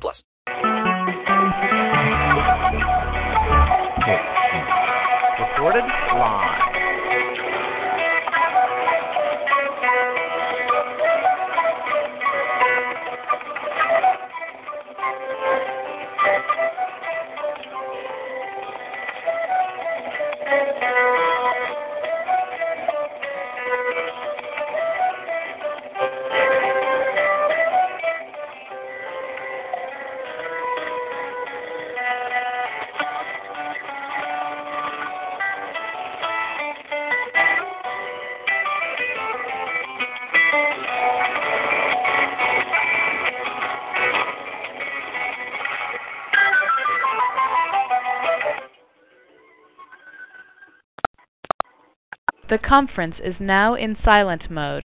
plus. Recorded live. The conference is now in silent mode.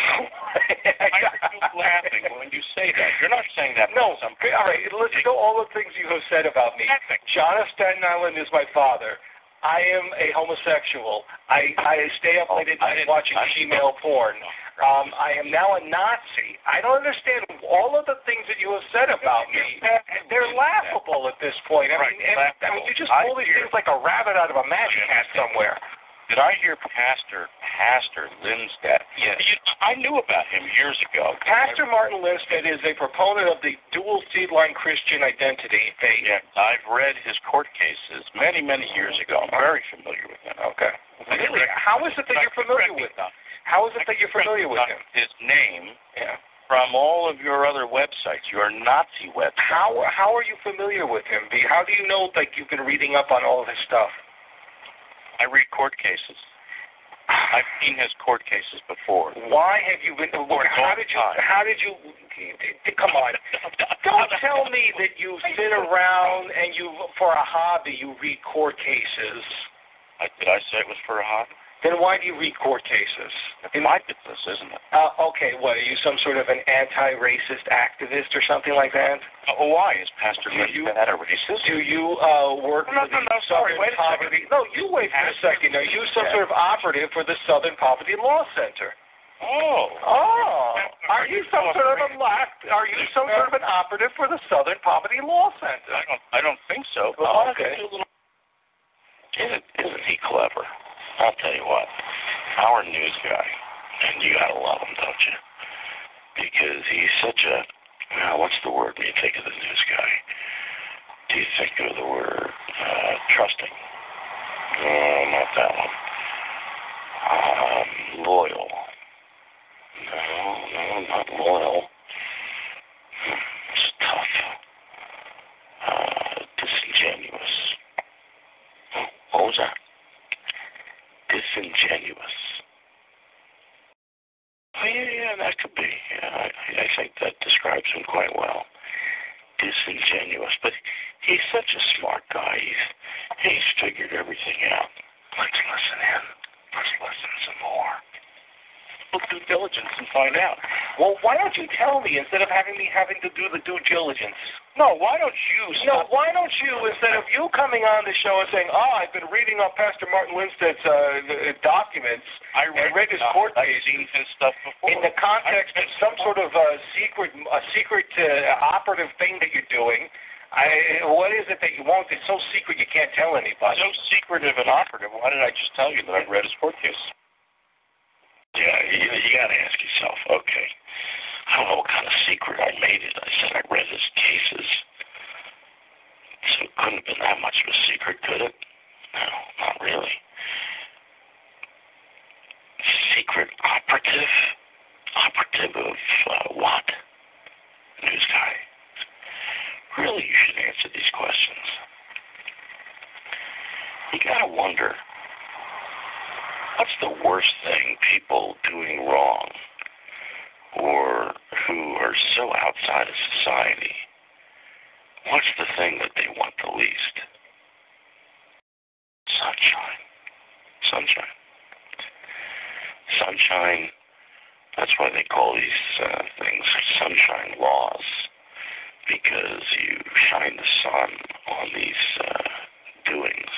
are laughing when you say that? You're not saying that. No. I'm All right. Listen to all the things you have said about me. John of Staten Island is my father. I am a homosexual. I I stay up Oh, late at night watching I female porn. Um, I am now a Nazi. I don't understand all of the things that you have said about me. They're laughable at this point. I Right, mean, and, I mean, you just pull these things like a rabbit out of a magic hat somewhere. Did I hear Pastor Pastor Lindstedt? Yes. You, I knew about him years ago. Pastor Martin Lindstedt is a proponent of the dual seed line Christian identity faith. Yeah, I've read his court cases many, many years ago. I'm very familiar with him. Okay. Really? How is it that you're familiar with him? How is it that you're familiar with him? His name Yeah. from all of your other websites, your Nazi websites. How how are you familiar with him? How do you know like you've been reading up on all of his stuff? I read court cases. I've seen his court cases before. Why have you been? For a How did you? How did you? Come on! Don't tell me that you sit around and you, for a hobby, you read court cases. I, did I say it was for a hobby? Then why do you read court cases? It's my business, isn't it? Uh, okay, what are you some sort of an anti-racist activist or something like that? Oh, why is Pastor Do you- Lindstedt a racist? Do you uh, work No, for no, the no, sorry, Southern wait a second. Poverty? No, you wait for a second. Are you some sort of operative for the Southern Poverty Law Center? Oh. Oh, are you some sort of a left? Are you some sort of an operative for the Southern Poverty Law Center? I don't. I don't think so. I'll okay. do a little- Isn't isn't he clever? I'll tell you what. Our news guy, and you gotta love him, don't you? Because he's such a. Well, what's the word when you think of the news guy? Do you think of the word uh, trusting? No, not that one. Um, loyal. No, no, not loyal. It's tough. Uh, disingenuous. What was that? Disingenuous. Oh, yeah, yeah, that could be. Yeah, I, I think that describes him quite well. Disingenuous, but he's such a smart guy. He's he's figured everything out. Let's listen in. Let's listen some more. We'll do diligence and find out. Well, why don't you tell me instead of having me having to do the due diligence? No, why don't you No, why don't you, instead of you coming on the show and saying, "Oh, I've been reading up Pastor Martin Lindstedt's uh, uh, documents I and read his court I've cases seen his stuff before. in the context of some sort of a secret, a secret uh, operative thing that you're doing," I, what is it that you want? It's so secret you can't tell anybody. so secretive and operative. Why did I just tell you that I've read his court case? Yeah, you, you got to ask yourself. Okay, I don't know what kind of secret I made it. I said I read his cases, so it couldn't have been that much of a secret, could it? No, not really. Secret operative, operative of uh, what? News guy. Really, you should answer these questions. You gotta wonder what's the worst thing people doing wrong or who are so outside of society? What's the thing that they want the least? Sunshine. Sunshine. Sunshine. That's why they call these uh, things sunshine laws because you shine the sun on these uh, doings,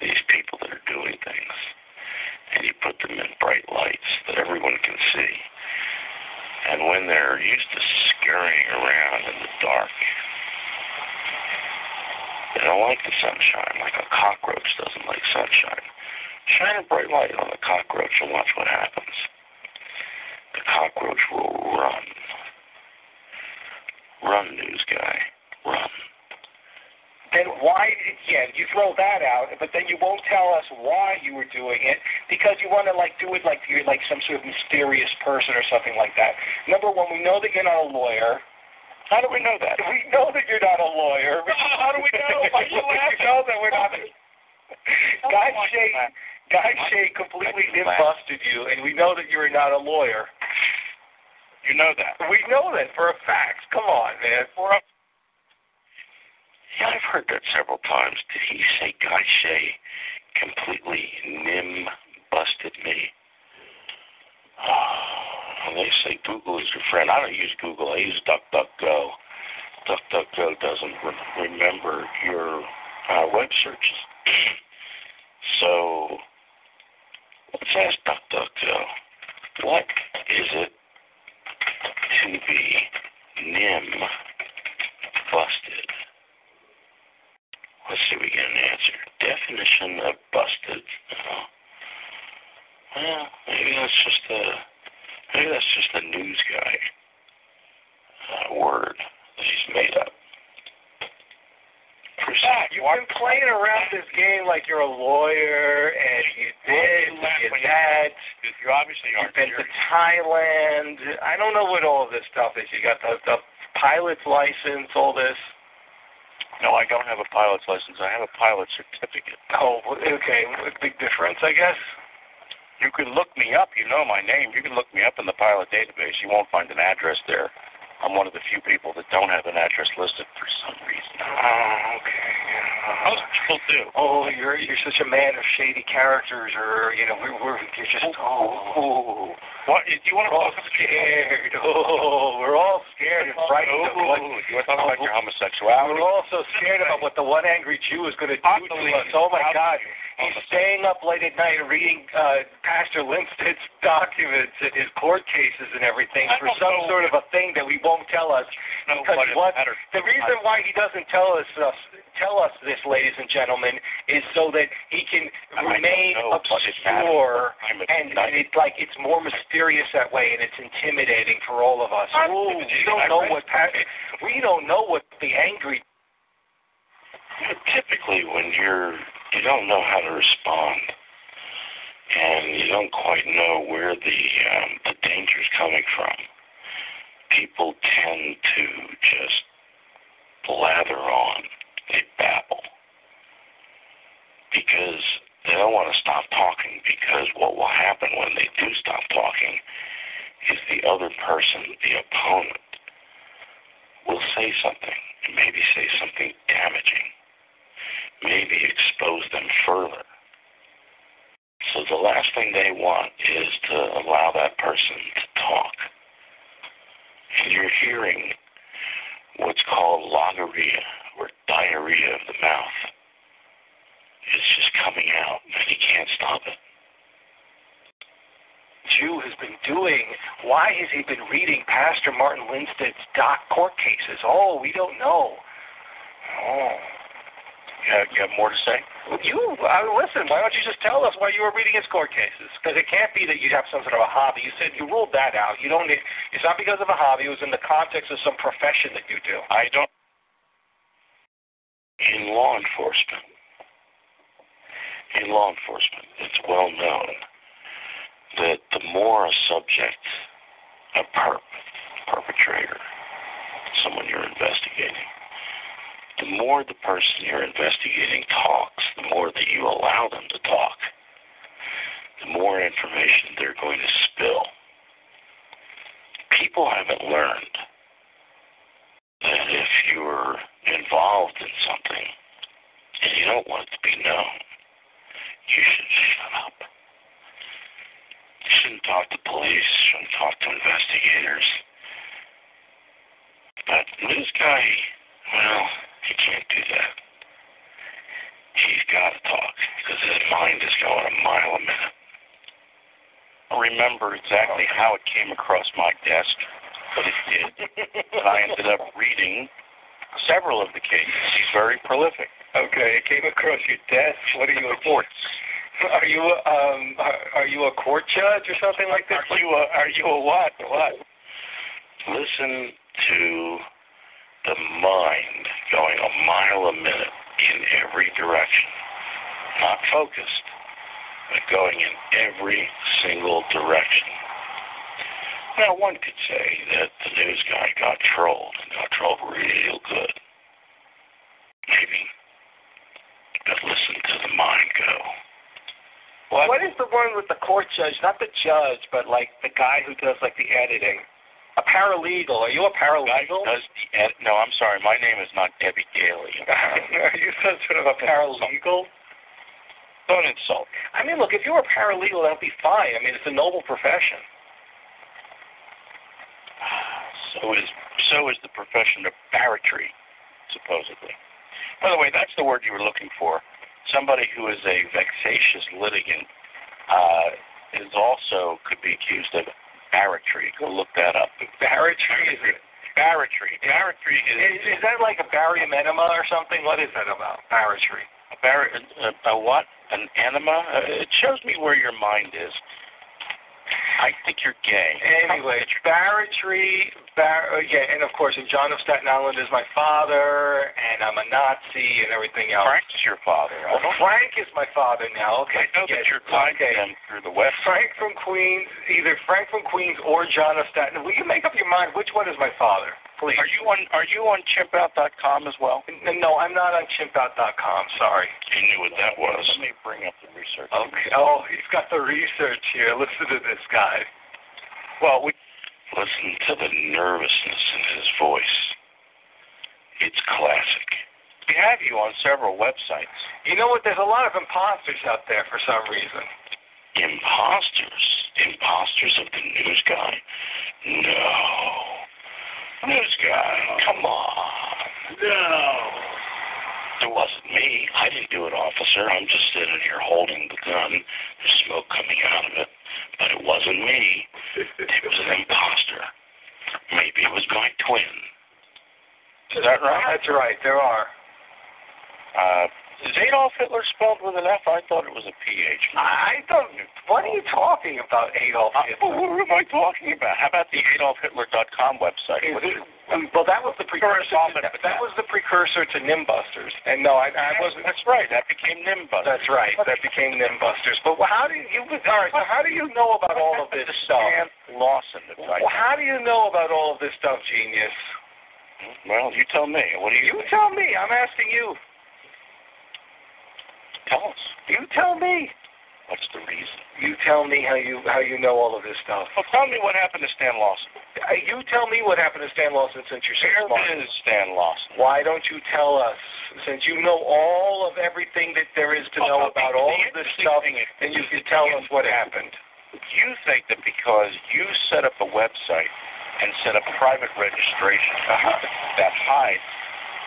these people that are doing things, and you put them in bright lights that everyone can see. And when they're used to scurrying around in the dark, they don't like the sunshine, like a cockroach doesn't like sunshine. Shine a bright light on the cockroach and watch what happens. The cockroach will run. Run, news guy. Run. Then why again you throw that out but then you won't tell us why you were doing it because you want to like do it like you're like some sort of mysterious person or something like that number one we know that you're not a lawyer How do we know that? We know that you're not a lawyer. How do we know? Why you laughing? we know that we're not. Guy Why- Shay, Guy Shay completely busted you, and we know that you're not a lawyer. You know that. We know that for a fact. Come on, man. We're up. Yeah, I've heard that several times. Did he say Guy Shay completely nim busted me? And they say Google is your friend. I don't use Google. I use DuckDuckGo. DuckDuckGo doesn't re- remember your uh, web searches. So let's ask DuckDuckGo. What is it to be nim busted? Let's see if we get an answer. Definition of busted. Uh, well, maybe that's just a maybe that's just a news guy uh, word that he's made up. Proceed. You've been playing around this game like you're a lawyer, and you and you that. You obviously You've been to. Thailand. I don't know what all of this stuff is. You got the, the pilot's license, all this. No, I don't have a pilot's license. I have a pilot certificate. Oh, okay. Big difference, I guess. You can look me up. You know my name. You can look me up in the pilot database. You won't find an address there. I'm one of the few people that don't have an address listed for some reason. Oh, okay. Most people do. Oh, you're you're such a man of shady characters, or you know, we're, we're you're just oh, What? Do you want to talk about scared. Oh, we're all scared and frightened of what. Oh, you want to talk about your homosexuality? We're all so scared about what the one angry Jew is going to do to us. Oh my God. He's staying up late at night reading uh, Pastor Lindstedt's documents and his court cases and everything for some know. sort of a thing that we won't tell us. Because what it what matters. the reason why he doesn't tell us, us tell us this, ladies and gentlemen, is so that he can I remain know, obscure matters. I'm a- and, and it's like it's more mysterious that way and it's intimidating for all of us. Ooh, we don't know what we don't know what the angry typically, when you're you don't know how to respond, and you don't quite know where the um, the is coming from, people tend to just blather on. They babble because they don't want to stop talking. Because what will happen when they do stop talking is the other person, the opponent, will say something, and maybe say something damaging maybe expose them further. So the last thing they want is to allow that person to talk. And you're hearing what's called logorrhea or diarrhea of the mouth. It's just coming out and he can't stop it. Jew has been doing. Why has he been reading Pastor Martin Lindstedt's doc court cases? Oh, we don't know. Oh. You have, you have more to say? You, uh, listen, why don't you just tell us why you were reading his court cases? Because it can't be that you have some sort of a hobby. You said you ruled that out. You don't. It's not because of a hobby. It was in the context of some profession that you do. I don't. In law enforcement, in law enforcement, it's well known that the more a subject, a perp, perpetrator, someone you're investigating, the more the person you're investigating talks, the more that you allow them to talk, the more information they're going to spill. People haven't learned that if you're involved in something and you don't want it to be known, you should shut up. You shouldn't talk to police, shouldn't talk to investigators. But this guy, well, he can't do that. He's got to talk because his mind is going a mile a minute. I remember exactly how it came across my desk, but it did. and I ended up reading several of the cases. He's very prolific. Okay, it came across your desk. What are you? Reports. Are you um? Are, are you a court judge or something like this? Are you a, are you a what? What? Listen to the mind going a mile a minute in every direction. Not focused, but going in every single direction. Now, one could say that the news guy got trolled and got trolled real good. Maybe. But listen to the mind go. What? what is the one with the court judge? Not the judge, but like the guy who does like the editing. A paralegal. Are you a paralegal? Does the ed- no, I'm sorry. My name is not Debbie Daly. Are you some sort of a paralegal? Don't insult. I mean, look, if you were a paralegal, that'd be fine. I mean, it's a noble profession. So is so is the profession of barratry, supposedly. By the way, that's the word you were looking for. Somebody who is a vexatious litigant uh, is also could be accused of barratry. Go look that up. Barratry is it? Barratry. Barratry is. Is, is that like a barium enema or something? What is that about? Barratry. A, bar- a, a what? An enema? Uh, it shows me where your mind is. I think you're gay. Anyway, barratry, bar- uh, yeah, and of course, and John of Staten Island is my father, and I'm a Nazi and everything else. Frank is your father. Well, Frank is my father now. Okay, I know yes, that you're okay. them through the web. Frank from Queens, either Frank from Queens or John of Staten. Will you make up your mind? Which one is my father? Please. Are you on Are you on chimpout.com as well? No, I'm not on chimpout.com. Sorry. You knew what that was. Let me bring up the research. Okay. Oh, he's got the research here. Listen to this guy. Well, we listen to the nervousness in his voice. It's classic. We have you on several websites. You know what? There's a lot of imposters out there for some reason. Imposters? Imposters of the news guy? No. News guy, come on. No. It wasn't me. I didn't do it, officer. I'm just sitting here holding the gun. There's smoke coming out of it. But it wasn't me. It was an imposter. Maybe it was my twin. Is that right? That's right. There are. Uh, is Adolf Hitler spelled with an F? I thought it was a PH. I don't. What are you talking about, Adolf Uh, Hitler? what am I talking about? How about the AdolfHitler.com website? Is What it- is- well, that was the precursor. To, that that. was the precursor to Nimbusters. And no, I, I wasn't. That's right. That became Nimbusters. That's right. That became Nimbusters. But how do you? all right. So how do you know about all of this stuff? Lawson. Right. Well, how do you know about all of this stuff, genius? Well, you tell me. What do you, You think? tell me. I'm asking you. Tell us. You tell me. What's the reason? You tell me how you how you know all of this stuff. Well, tell me what happened to Stan Lawson. Uh, You tell me what happened to Stan Lawson since you're so Where smart. is Stan Lawson? Why don't you tell us? Since you know all of everything that there is to know Oh, about all of this stuff, is- then you can tell us what happened. You think that because you set up a website and set up private registration that hides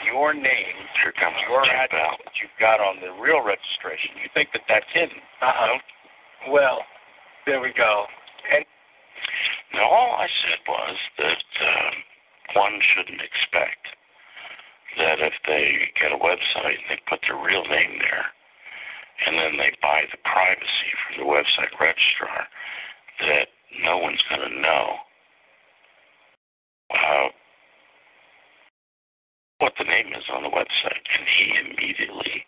your name, comes your address that you've got on the real registration, you think that that's hidden. Uh-huh. Well, there we go. And No, all I said was that um, one shouldn't expect that if they get a website and they put their real name there, and then they buy the privacy from the website registrar, that no one's going to know uh, what the name is on the website. And he immediately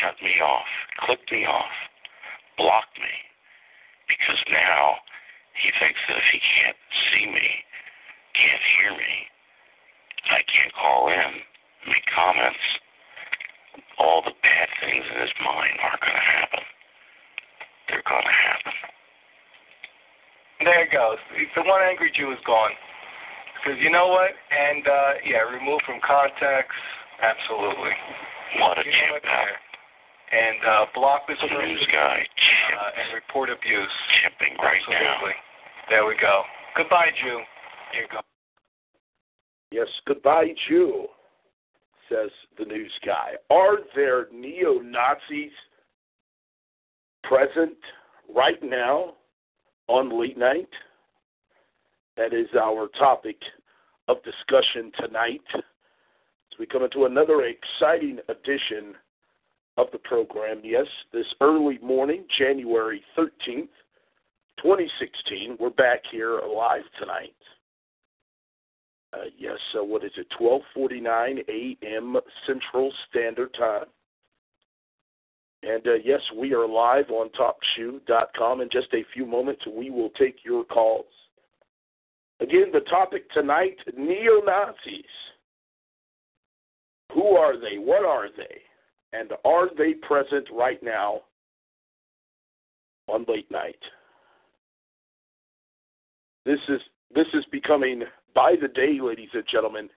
shut me off, clicked me off, blocked me, because now he thinks that if he can't see me, can't hear me, I can't call in, make comments, all the bad things in his mind aren't going to happen. They're going to happen. there it goes. The one angry Jew is gone. Because you know what? And uh, yeah, removed from context. Absolutely. What a You know what? And uh, block this The news guy uh, and report abuse. chimping right now. Absolutely. There we go. Goodbye, Jew. Here you go. Yes, goodbye, Jew, says the news guy. Are there neo Nazis present right now on late night? That is our topic of discussion tonight as we come into another exciting edition of the program. Yes, this early morning, January 13th, 2016, we're back here live tonight. Uh, yes, so what is it? 12:49 a.m. Central Standard Time. And uh, yes, we are live on TalkShoe.com. In just a few moments, we will take your calls. Again, the topic tonight neo Nazis. Who are they? What are they? And are they present right now on late night? This is this is becoming by the day, ladies and gentlemen,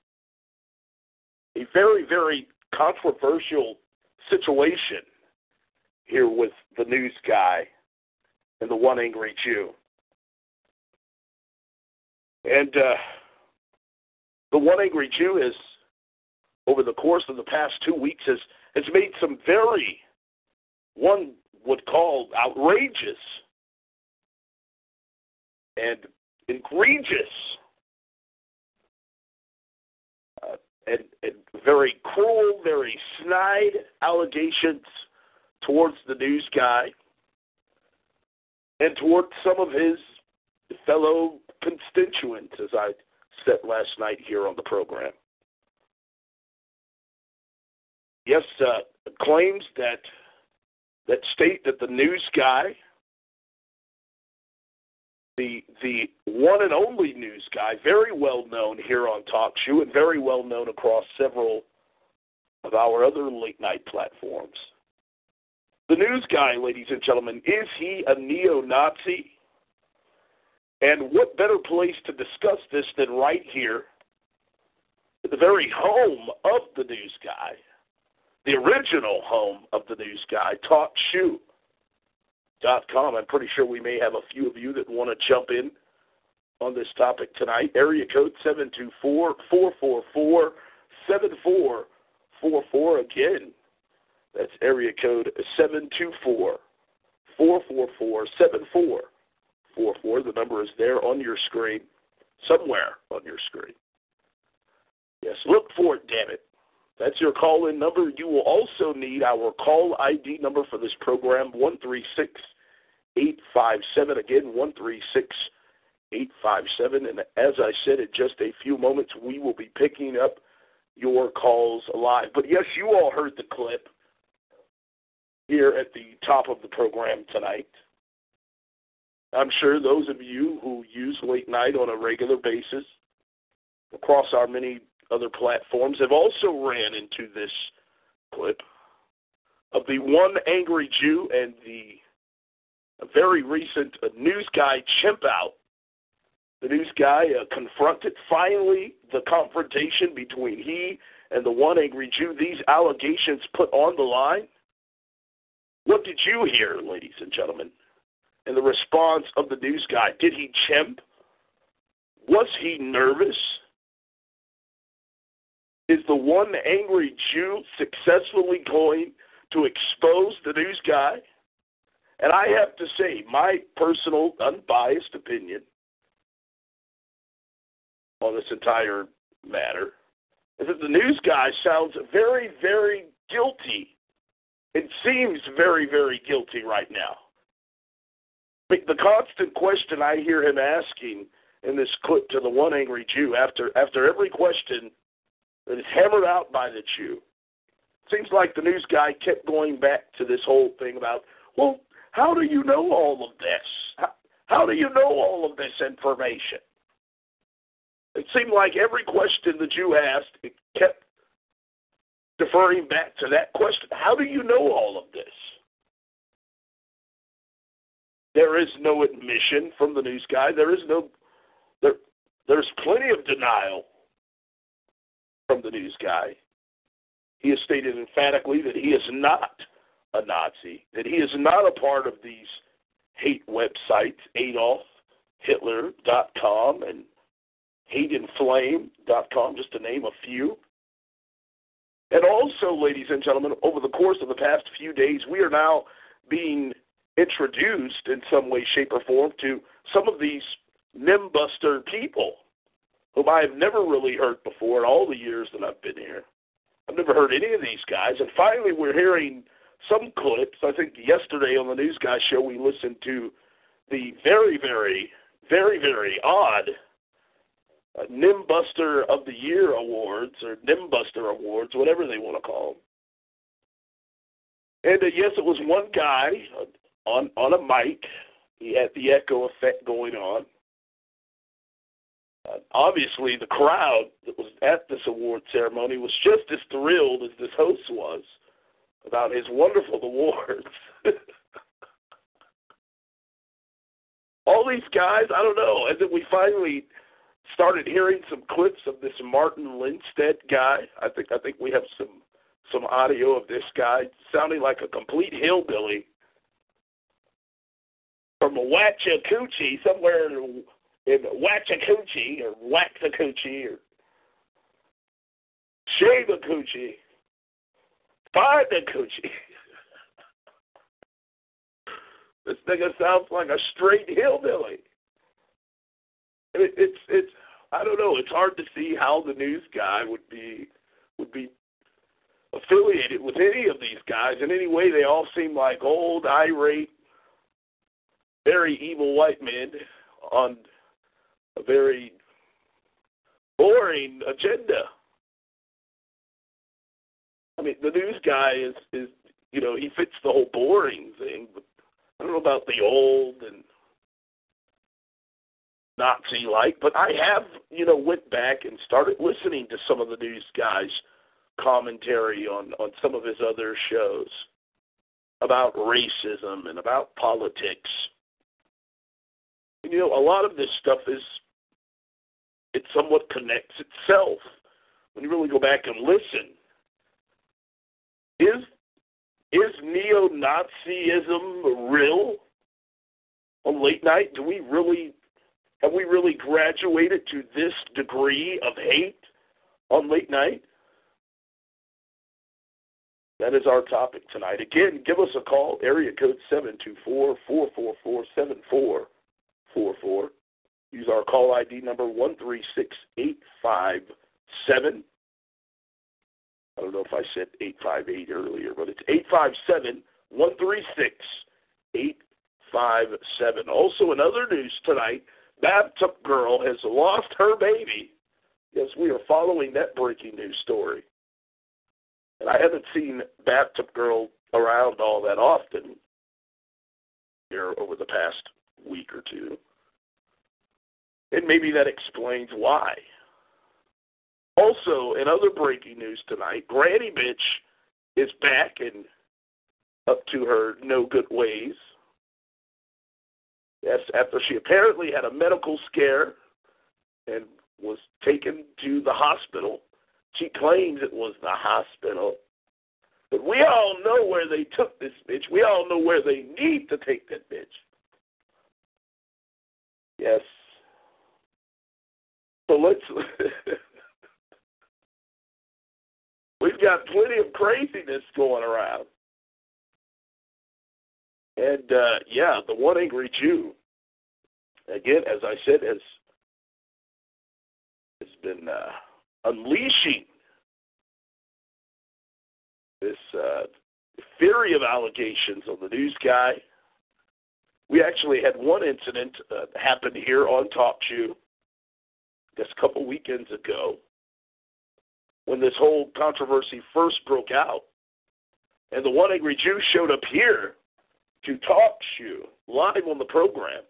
a very, very controversial situation here with the news guy and the one angry Jew. And uh, the one angry Jew has, over the course of the past two weeks, has, has made some very, one would call outrageous and egregious uh, and, and very cruel, very snide allegations towards the news guy and towards some of his fellow constituents, as I said last night here on the program. Yes, uh, claims that that state that the news guy, the the one and only news guy, very well known here on TalkShoe and very well known across several of our other late night platforms. The news guy, ladies and gentlemen, is he a neo Nazi? And what better place to discuss this than right here, the very home of the news guy, the original home of the news guy, TalkShoe.com. I'm pretty sure we may have a few of you that want to jump in on this topic tonight. Area code 724 444 7444. Again, that's area code 724 444 7444. The number is there on your screen, somewhere on your screen. Yes, look for it, damn it. That's your call in number. You will also need our call ID number for this program 136 857. Again, 136 857. And as I said in just a few moments, we will be picking up your calls live. But yes, you all heard the clip here at the top of the program tonight. I'm sure those of you who use late night on a regular basis across our many other platforms have also ran into this clip of the one angry Jew and the very recent uh, news guy chimp out. The news guy uh, confronted finally the confrontation between he and the one angry Jew. These allegations put on the line. What did you hear, ladies and gentlemen? In the response of the news guy, did he chimp? Was he nervous? Is the one angry Jew successfully going to expose the news guy? And I have to say, my personal, unbiased opinion on this entire matter is that the news guy sounds very, very guilty it seems very, very guilty right now. The constant question I hear him asking in this clip to the one angry Jew after after every question that is hammered out by the Jew, seems like the news guy kept going back to this whole thing about, well, how do you know all of this? How, how do you know all of this information? It seemed like every question the Jew asked, it kept deferring back to that question how do you know all of this? There is no admission from the news guy. There is no there there's plenty of denial from the news guy. He has stated emphatically that he is not a Nazi, that he is not a part of these hate websites, AdolfHitler.com and HateInFlame.com, just to name a few. And also, ladies and gentlemen, over the course of the past few days, we are now being introduced in some way, shape, or form to some of these nimbuster people whom I have never really heard before in all the years that I've been here. I've never heard any of these guys. And finally, we're hearing some clips. I think yesterday on the News Guy show, we listened to the very, very, very, very odd uh, Nimbuster of the Year awards or Nimbuster awards, whatever they want to call them. And uh, yes, it was one guy on on a mic. He had the echo effect going on. Uh, obviously, the crowd that was at this award ceremony was just as thrilled as this host was about his wonderful awards. All these guys, I don't know, and then we finally started hearing some clips of this Martin Lindstedt guy. I think I think we have some some audio of this guy sounding like a complete hillbilly from Waxahachie, somewhere in Waxahachie or Waxahachie or Shavacoochie, Findacoochie. this nigga sounds like a straight hillbilly. It, it's it's I don't know. It's hard to see how the news guy would be would be affiliated with any of these guys in any way. They all seem like old, irate, very evil white men on a very boring agenda. I mean, the news guy is is you know he fits the whole boring thing, but I don't know about the old and Nazi like, but I have, you know, went back and started listening to some of the news guys' commentary on on some of his other shows about racism and about politics. You know, a lot of this stuff is it somewhat connects itself when you really go back and listen. Is is neo-Nazism real on late night? Do we really have we really graduated to this degree of hate on late night? That is our topic tonight. Again, give us a call, area code 724-444-7444. Use our call ID number 136857. I don't know if I said 858 earlier, but it's 857 136 857. Also, in other news tonight, Bathtub Girl has lost her baby. Yes, we are following that breaking news story. And I haven't seen Bathtub Girl around all that often here over the past week or two. And maybe that explains why. Also, in other breaking news tonight, Granny Bitch is back and up to her no good ways. Yes, after she apparently had a medical scare and was taken to the hospital. She claims it was the hospital. But we all know where they took this bitch. We all know where they need to take that bitch. Yes. So let's. We've got plenty of craziness going around. And uh, yeah, the one angry Jew, again, as I said, has has been uh, unleashing this uh, of allegations on the news guy. We actually had one incident uh, happen here on Talk Shoe just a couple weekends ago when this whole controversy first broke out. And the one angry Jew showed up here to talk shoe live on the program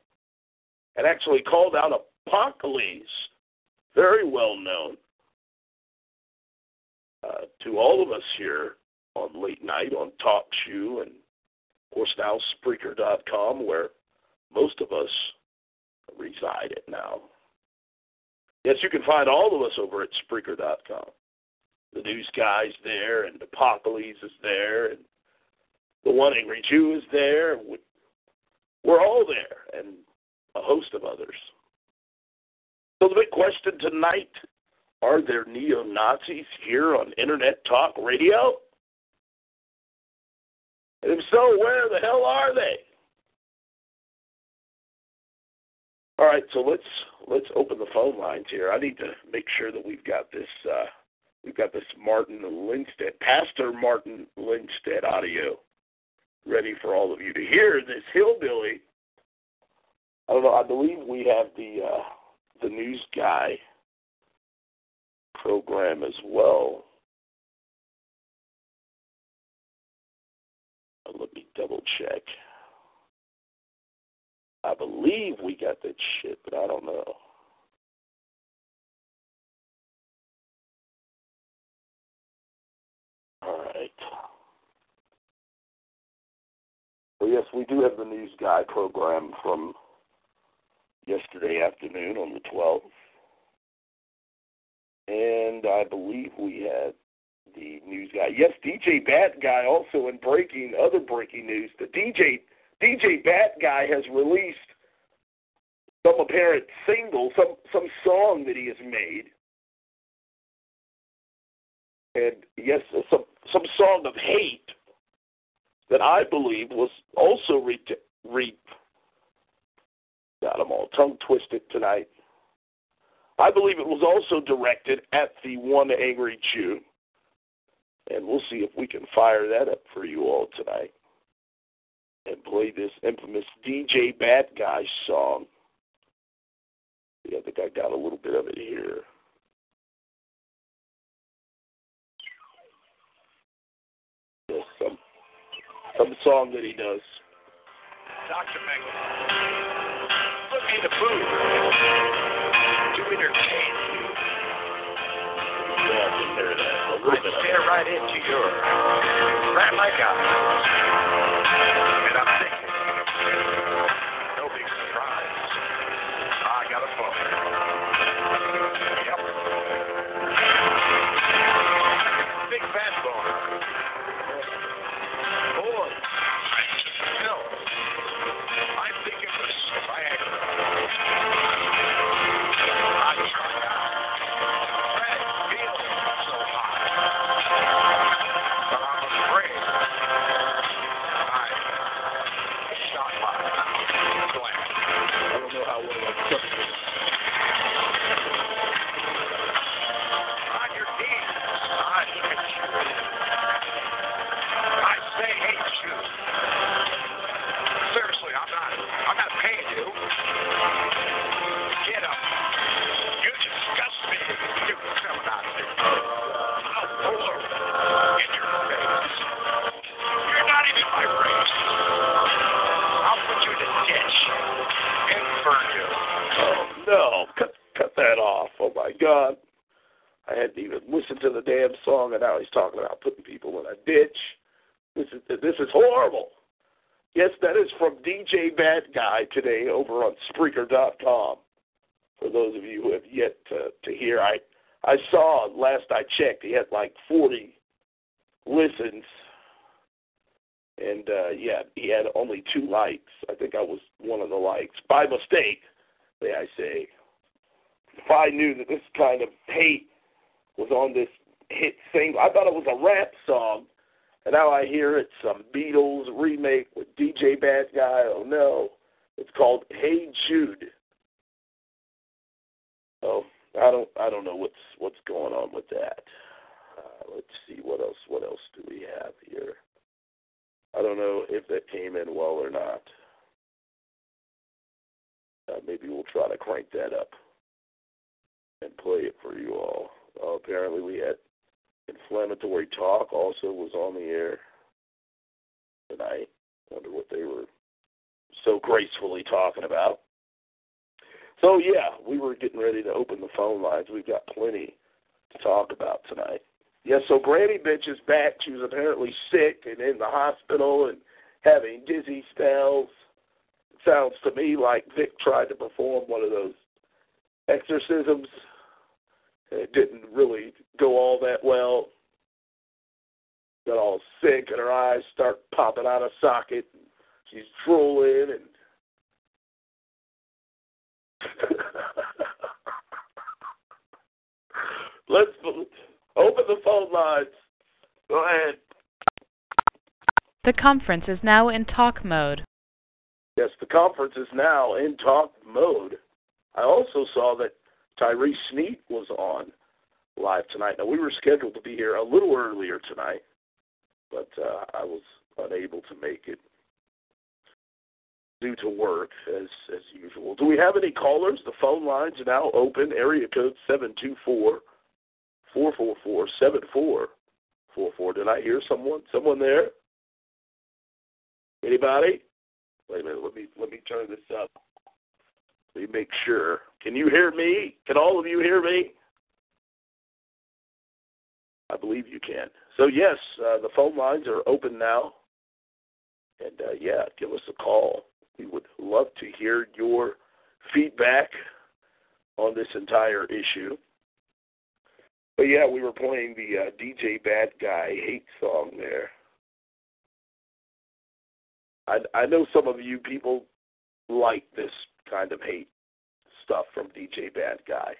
and actually called out Apocalypse, very well known uh, to all of us here on late night on Talk Shoe and of course now Spreaker.com where most of us reside at now. Yes, you can find all of us over at Spreaker.com. The news guys there, and Apocalypse is there, and the one angry Jew is there. We're all there, and a host of others. So the big question tonight: Are there neo Nazis here on Internet Talk Radio? If so, where the hell are they? All right, so let's let's open the phone lines here. I need to make sure that we've got this uh, we've got this Martin Lindstedt, Pastor Martin Lindstedt audio ready for all of you to hear. This hillbilly. I don't know. I believe we have the uh, the news guy program as well. Uh, let me double check. I believe we got that shit, but I don't know. All right. Well, yes, we do have the News Guy program from yesterday afternoon on the 12th. And I believe we had the news guy. Yes, DJ Bad Guy also in breaking other breaking news. The DJ DJ Bad Guy has released some apparent single, some some song that he has made. And yes, some some song of hate that I believe was also re, re got them all tongue twisted tonight. I believe it was also directed at the one angry Jew. And we'll see if we can fire that up for you all tonight and play this infamous DJ Bad Guy song. Yeah, I think I got a little bit of it here. Yes, some some song that he does. Dr. Mengel, put me in the booth to entertain you. Yeah, I can hear that. I stare right into your rat like. And I'm thinking, no big surprise. I got a phone. Yep. Big fat. Listened to the damn song, and now he's talking about putting people in a ditch. This is this is horrible. Yes, that is from DJ Bad Guy today over on Spreaker.com. For those of you who have yet to to hear, I I saw last I checked he had like forty listens, and uh yeah, he had only two likes. I think I was one of the likes by mistake, may I say. If I knew that this kind of hate was on this hit single, I thought it was a rap song, and now I hear it's some Beatles remake with DJ Bad Guy. Oh no, it's called Hey Jude. Oh, I don't, I don't know what's what's going on with that. Uh, let's see what else. What else do we have here? I don't know if that came in well or not. Uh, maybe we'll try to crank that up and play it for you all. Uh, apparently, we had inflammatory talk also was on the air tonight. Wonder what they were so gracefully talking about. So yeah, we were getting ready to open the phone lines. We've got plenty to talk about tonight. Yeah, so Granny Bitch is back. She was apparently sick and in the hospital and having dizzy spells. It sounds to me like Vic tried to perform one of those exorcisms. It didn't really go all that well. Got all sick and her eyes start popping out of socket. She's drooling and Let's open the phone lines. Go ahead. The conference is now in talk mode. Yes, the conference is now in talk mode. I also saw that Tyree Sneed was on live tonight. Now we were scheduled to be here a little earlier tonight, but uh, I was unable to make it due to work as as usual. Do we have any callers? The phone lines are now open. Area code seven two four four four four seven four four four. Did I hear someone? Someone there? Anybody? Wait a minute. Let me let me turn this up. Me make sure. Can you hear me? Can all of you hear me? I believe you can. So yes, uh, the phone lines are open now. And uh, yeah, give us a call. We would love to hear your feedback on this entire issue. But yeah, we were playing the uh, DJ Bad Guy hate song there. I I know some of you people like this kind of hate stuff from DJ Bad Guy,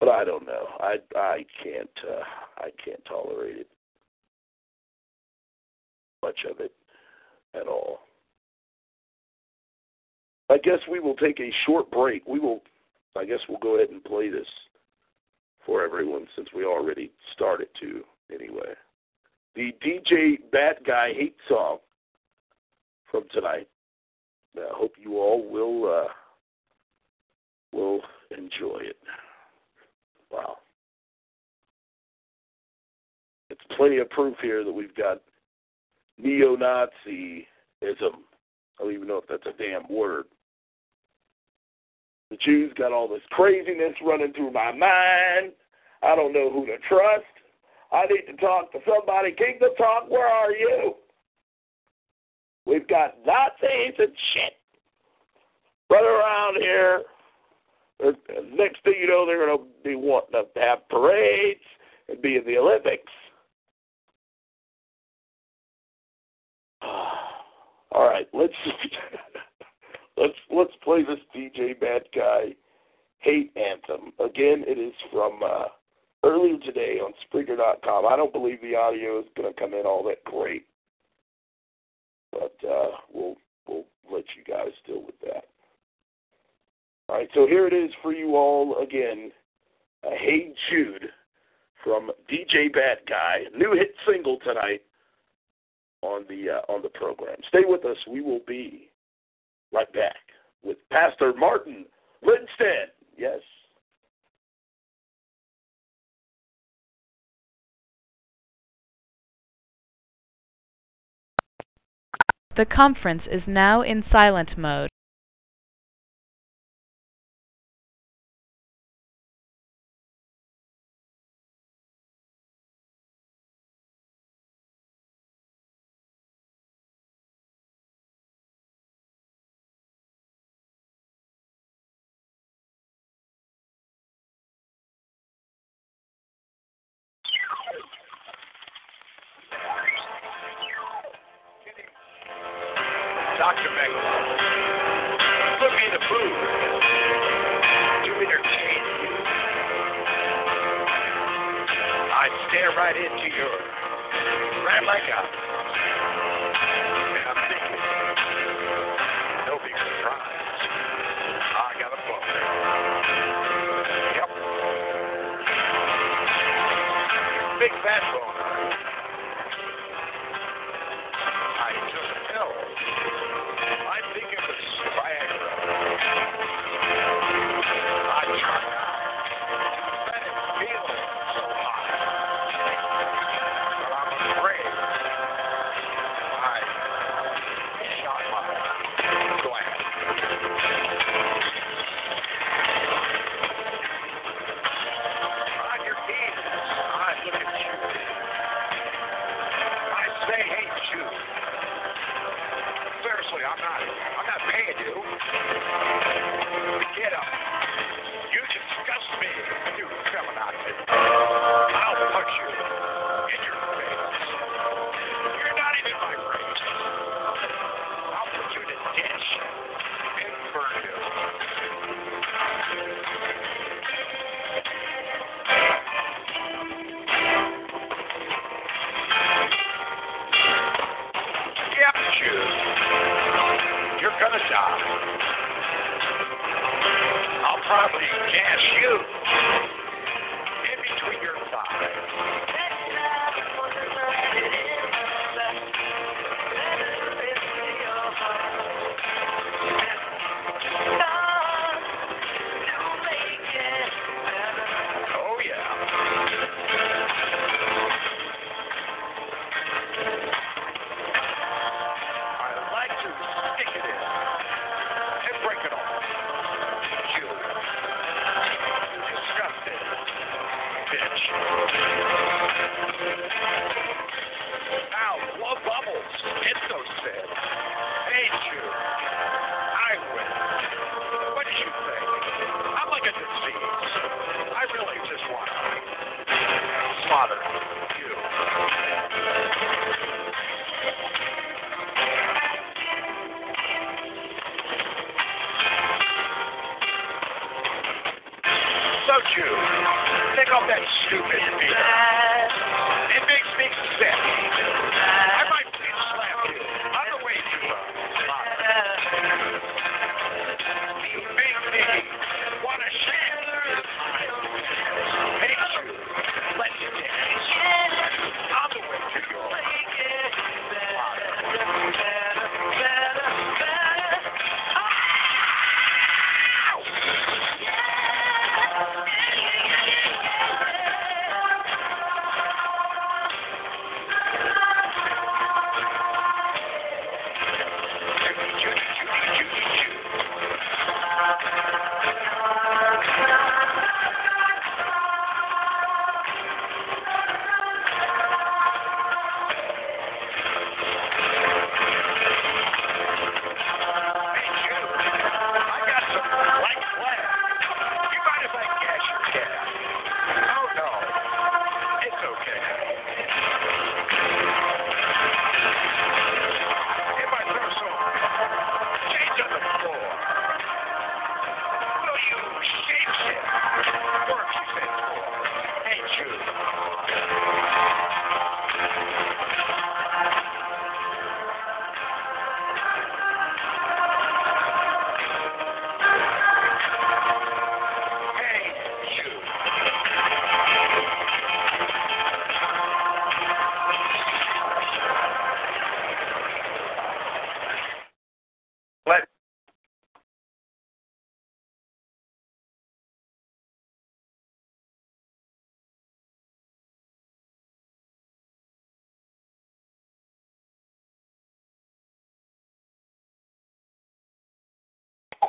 but I don't know. I I can't uh, I can't tolerate it much of it at all. I guess we will take a short break. We will. I guess we'll go ahead and play this for everyone since we already started to anyway. The DJ Bad Guy hate song from tonight. I hope you all will uh, will enjoy it. Wow. It's plenty of proof here that we've got neo Nazism. I don't even know if that's a damn word. The Jews got all this craziness running through my mind. I don't know who to trust. I need to talk to somebody. King the Talk, where are you? We've got Nazis and shit running around here. Next thing you know, they're going to be wanting to have parades and be in the Olympics. All right, let's let's let's play this DJ Bad Guy hate anthem again. It is from uh, earlier today on Spreaker.com. I don't believe the audio is going to come in all that great, but uh, we'll we'll let you guys deal with that. All right, so here it is for you all again. Uh, hey Jude from DJ Bad Guy, new hit single tonight on the uh, on the program. Stay with us. We will be right back with Pastor Martin Lindstedt. Yes. The conference is now in silent mode.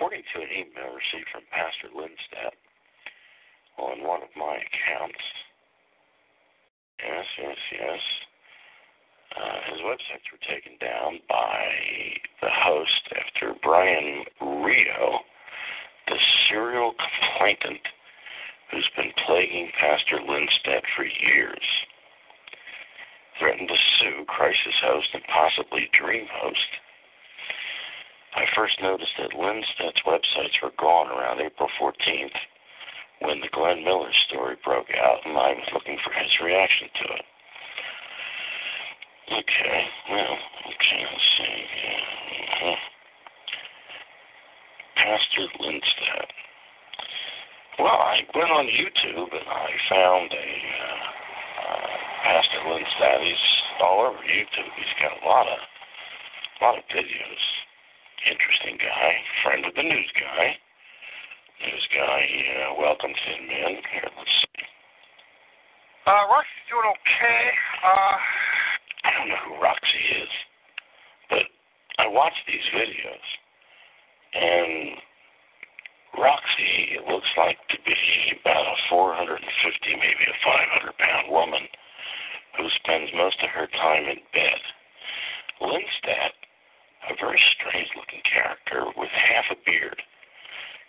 According to an email received from Pastor Lindstedt on one of my accounts, yes, yes, yes, uh, his websites were taken down by the host after Brian Rio, the serial complainant who's been plaguing Pastor Lindstedt for years, threatened to sue Crisis Host and possibly Dream Host I first noticed that Lindstedt's websites were gone around April 14th when the Glenn Miller story broke out, and I was looking for his reaction to it. Okay, well, okay, let's see. Yeah. mhm. Pastor Lindstedt. Well, I went on YouTube and I found a uh, uh, Pastor Lindstedt. He's all over YouTube. He's got a lot of, a lot of videos interesting guy, friend of the news guy. News guy, uh, welcome Thin Men. Here, let's see. Uh, Roxy's doing okay. Uh, I don't know who Roxy is, but I watched these videos, and Roxy it looks like to be about a 450, maybe a 500 pound woman who spends most of her time in bed. Lindstedt, a very strange looking character with half a beard.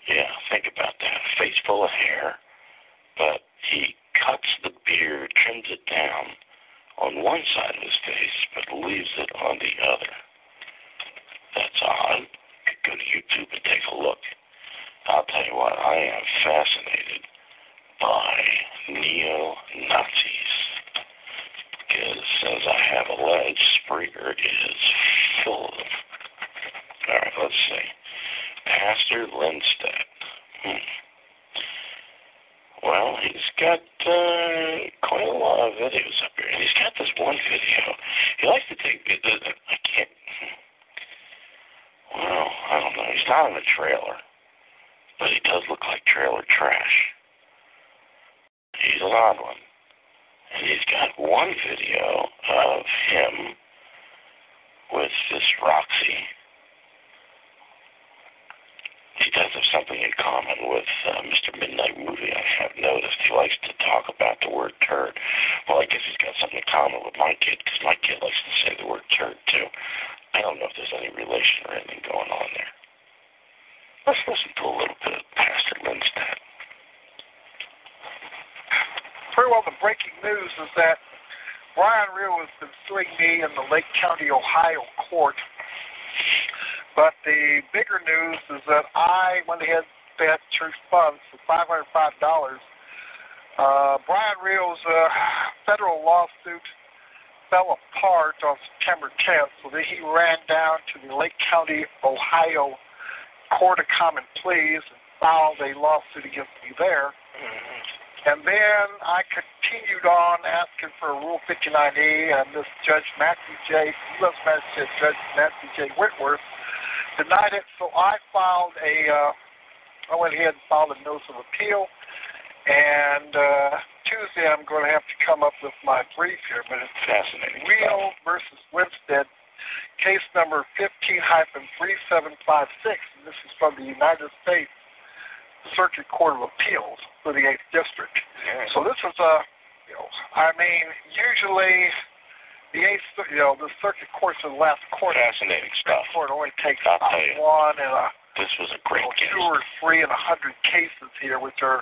Yeah, think about that. Face full of hair, but he cuts the beard, trims it down on one side of his face, but leaves it on the other. That's odd. Go to YouTube and take a look. I'll tell you what, I am fascinated by neo Nazis. Because, as I have alleged, Spreaker is full of. All right, let's see. Pastor Lindstedt. Hmm. Well, he's got uh, quite a lot of videos up here, and he's got this one video. He likes to take. Uh, I can't. Well, I don't know. He's not in a trailer, but he does look like trailer trash. He's an odd one, and he's got one video of him with this Roxy. He does have something in common with uh, Mr. Midnight Movie. I have noticed he likes to talk about the word turd. Well, I guess he's got something in common with my kid because my kid likes to say the word turd too. I don't know if there's any relation or anything going on there. Let's listen to a little bit of Pastor Lindstedt. Very well, the breaking news is that Brian Reil has been suing me in the Lake County, Ohio court. But the bigger news is that I went ahead and spent church funds for $505. Uh, Brian Reil's uh, federal lawsuit fell apart on September 10th, so that he ran down to the Lake County, Ohio Court of Common Pleas and filed a lawsuit against me there. And then I continued on asking for a Rule 59E, and this Judge Matthew J. U.S. Magistrate Judge Matthew J. Whitworth denied it. So I filed a, uh, I went ahead and filed a notice of appeal. And uh, Tuesday I'm going to have to come up with my brief here, but it's Fascinating. Reil versus Lindstedt, case number 15-3756. And this is from the United States Circuit Court of Appeals for the 8th District. So this is a, you know, I mean, usually the 8th, you know, the Circuit Court's the last court. Fascinating stuff. The Court only takes I'll about one and a This was a you great know, case. two or three and a hundred cases here, which are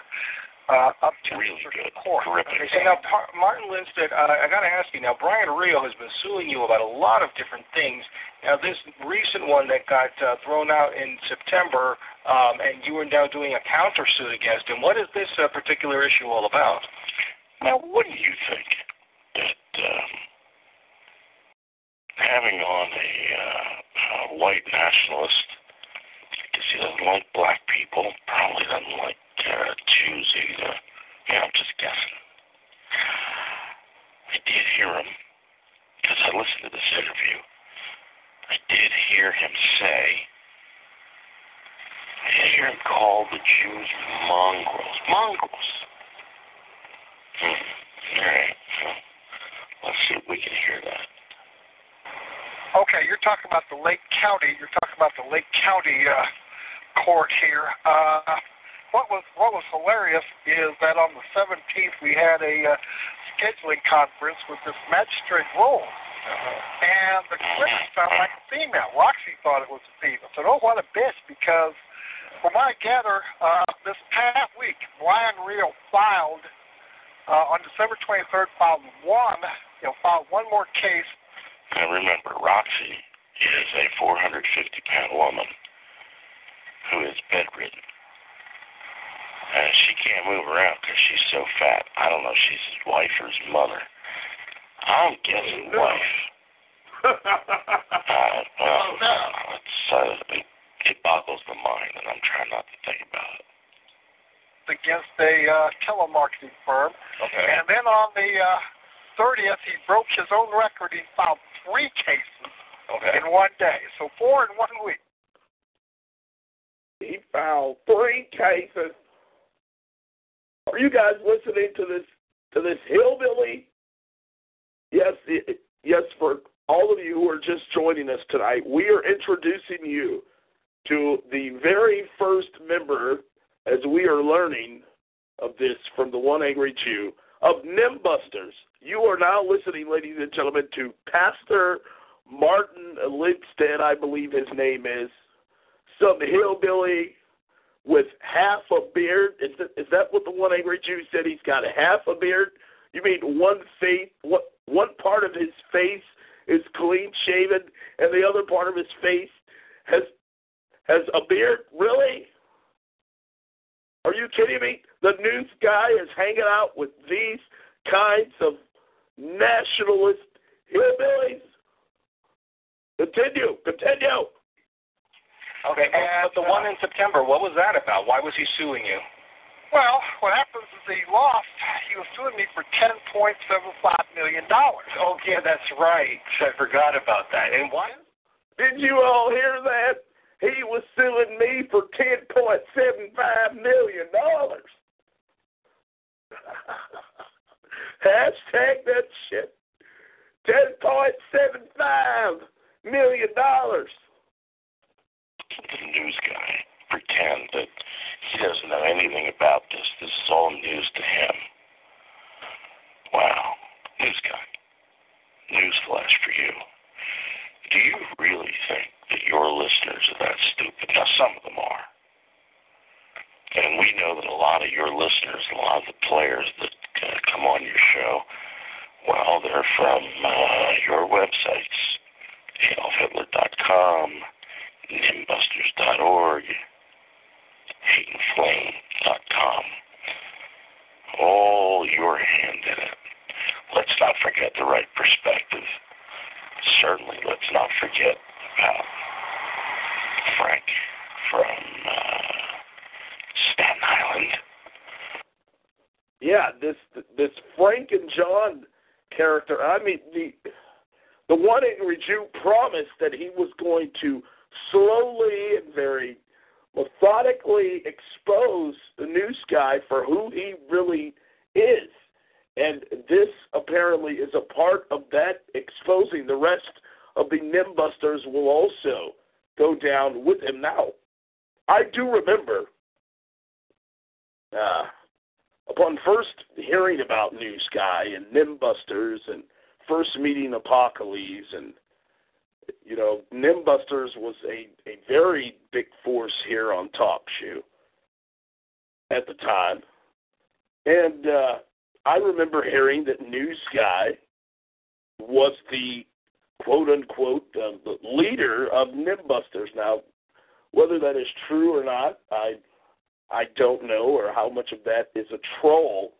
uh, up to Really the Circuit good. Court. Terrific. Okay, so now Par- Martin Lindstedt, uh, I got to ask you now. Brian Rio has been suing you about a lot of different things. Now, this recent one that got uh, thrown out in September, um, and you are now doing a countersuit against him. What is this uh, particular issue all about? Now, what do you think that um, having on a, uh, a white nationalist, because he doesn't like black people, probably doesn't like uh, Jews either. Yeah, I'm just guessing. I did hear him, because I listened to this interview. I did hear him say, I did hear him call the Jews mongrels. Mongrels. Hmm. All right. Well, let's see if we can hear that. Okay, you're talking about the Lake County. You're talking about the Lake County uh, court here. Uh, what was what was hilarious is that on the 17th we had a uh, scheduling conference with this magistrate Rule, and the clip sounded like a female. Roxy thought it was a female. Said, "Oh, what a bitch!" Because from what I gather, uh, this past week Brian Reil filed uh, on December 23rd filed one, you know, filed one more case Now remember, Roxy is a 450 pound woman who is bedridden. And she can't move around because she's so fat. I don't know if she's his wife or his mother. I'm guessing wife. Uh, well, it's, uh, it, it boggles the mind, and I'm trying not to think about it. against a uh, telemarketing firm. Okay. And then on the uh, 30th, he broke his own record. He filed three cases Okay. in one day. So four in one week. He filed three cases. Are you guys listening to this to this hillbilly? Yes, it, yes. For all of you who are just joining us tonight, we are introducing you to the very first member, as we are learning of this from the One Angry Jew of Nimbusters. You are now listening, ladies and gentlemen, to Pastor Martin Lindstedt, I believe his name is some hillbilly with half a beard. Is that, is that what the one angry Jew said? He's got half a beard. You mean one face, what one part of his face is clean shaven, and the other part of his face has has a beard? Really? Are you kidding me? The news guy is hanging out with these kinds of nationalist hillbillies. Continue, continue. Okay. But, but the one in September, what was that about? Why was he suing you? Well, what happens is he lost. He was suing me for $10.75 million. Oh, yeah, that's right. I forgot about that. And why? Did you all hear that? He was suing me for ten point seven five million dollars. Hashtag that shit. $10.75 million. The news guy pretend that he doesn't know anything about this. This is all news to him. Wow. News guy. Newsflash for you. Do you really think that your listeners are that stupid? Now, some of them are players that uh, come on your show, well, they're from uh, your websites, AdolfHitler.com, Nimbusters.org, HateandFlame.com. All your hand in it. Let's not forget the right perspective. Certainly, let's not forget about Frank from uh, Staten Island. Yeah, this this Frank and John character. I mean, the the one angry Jew promised that he was going to slowly and very methodically expose the news guy for who he really is. And this apparently is a part of that exposing. The rest of the Nimbusters will also go down with him. Now, I do remember, uh, upon first hearing about news guy and Nimbusters and first meeting Apocalypse and you know, Nimbusters was a, a very big force here on Talk Shoe at the time. And uh, I remember hearing that news guy was the quote unquote uh, the leader of Nimbusters. Now, whether that is true or not, I I don't know, or how much of that is a troll.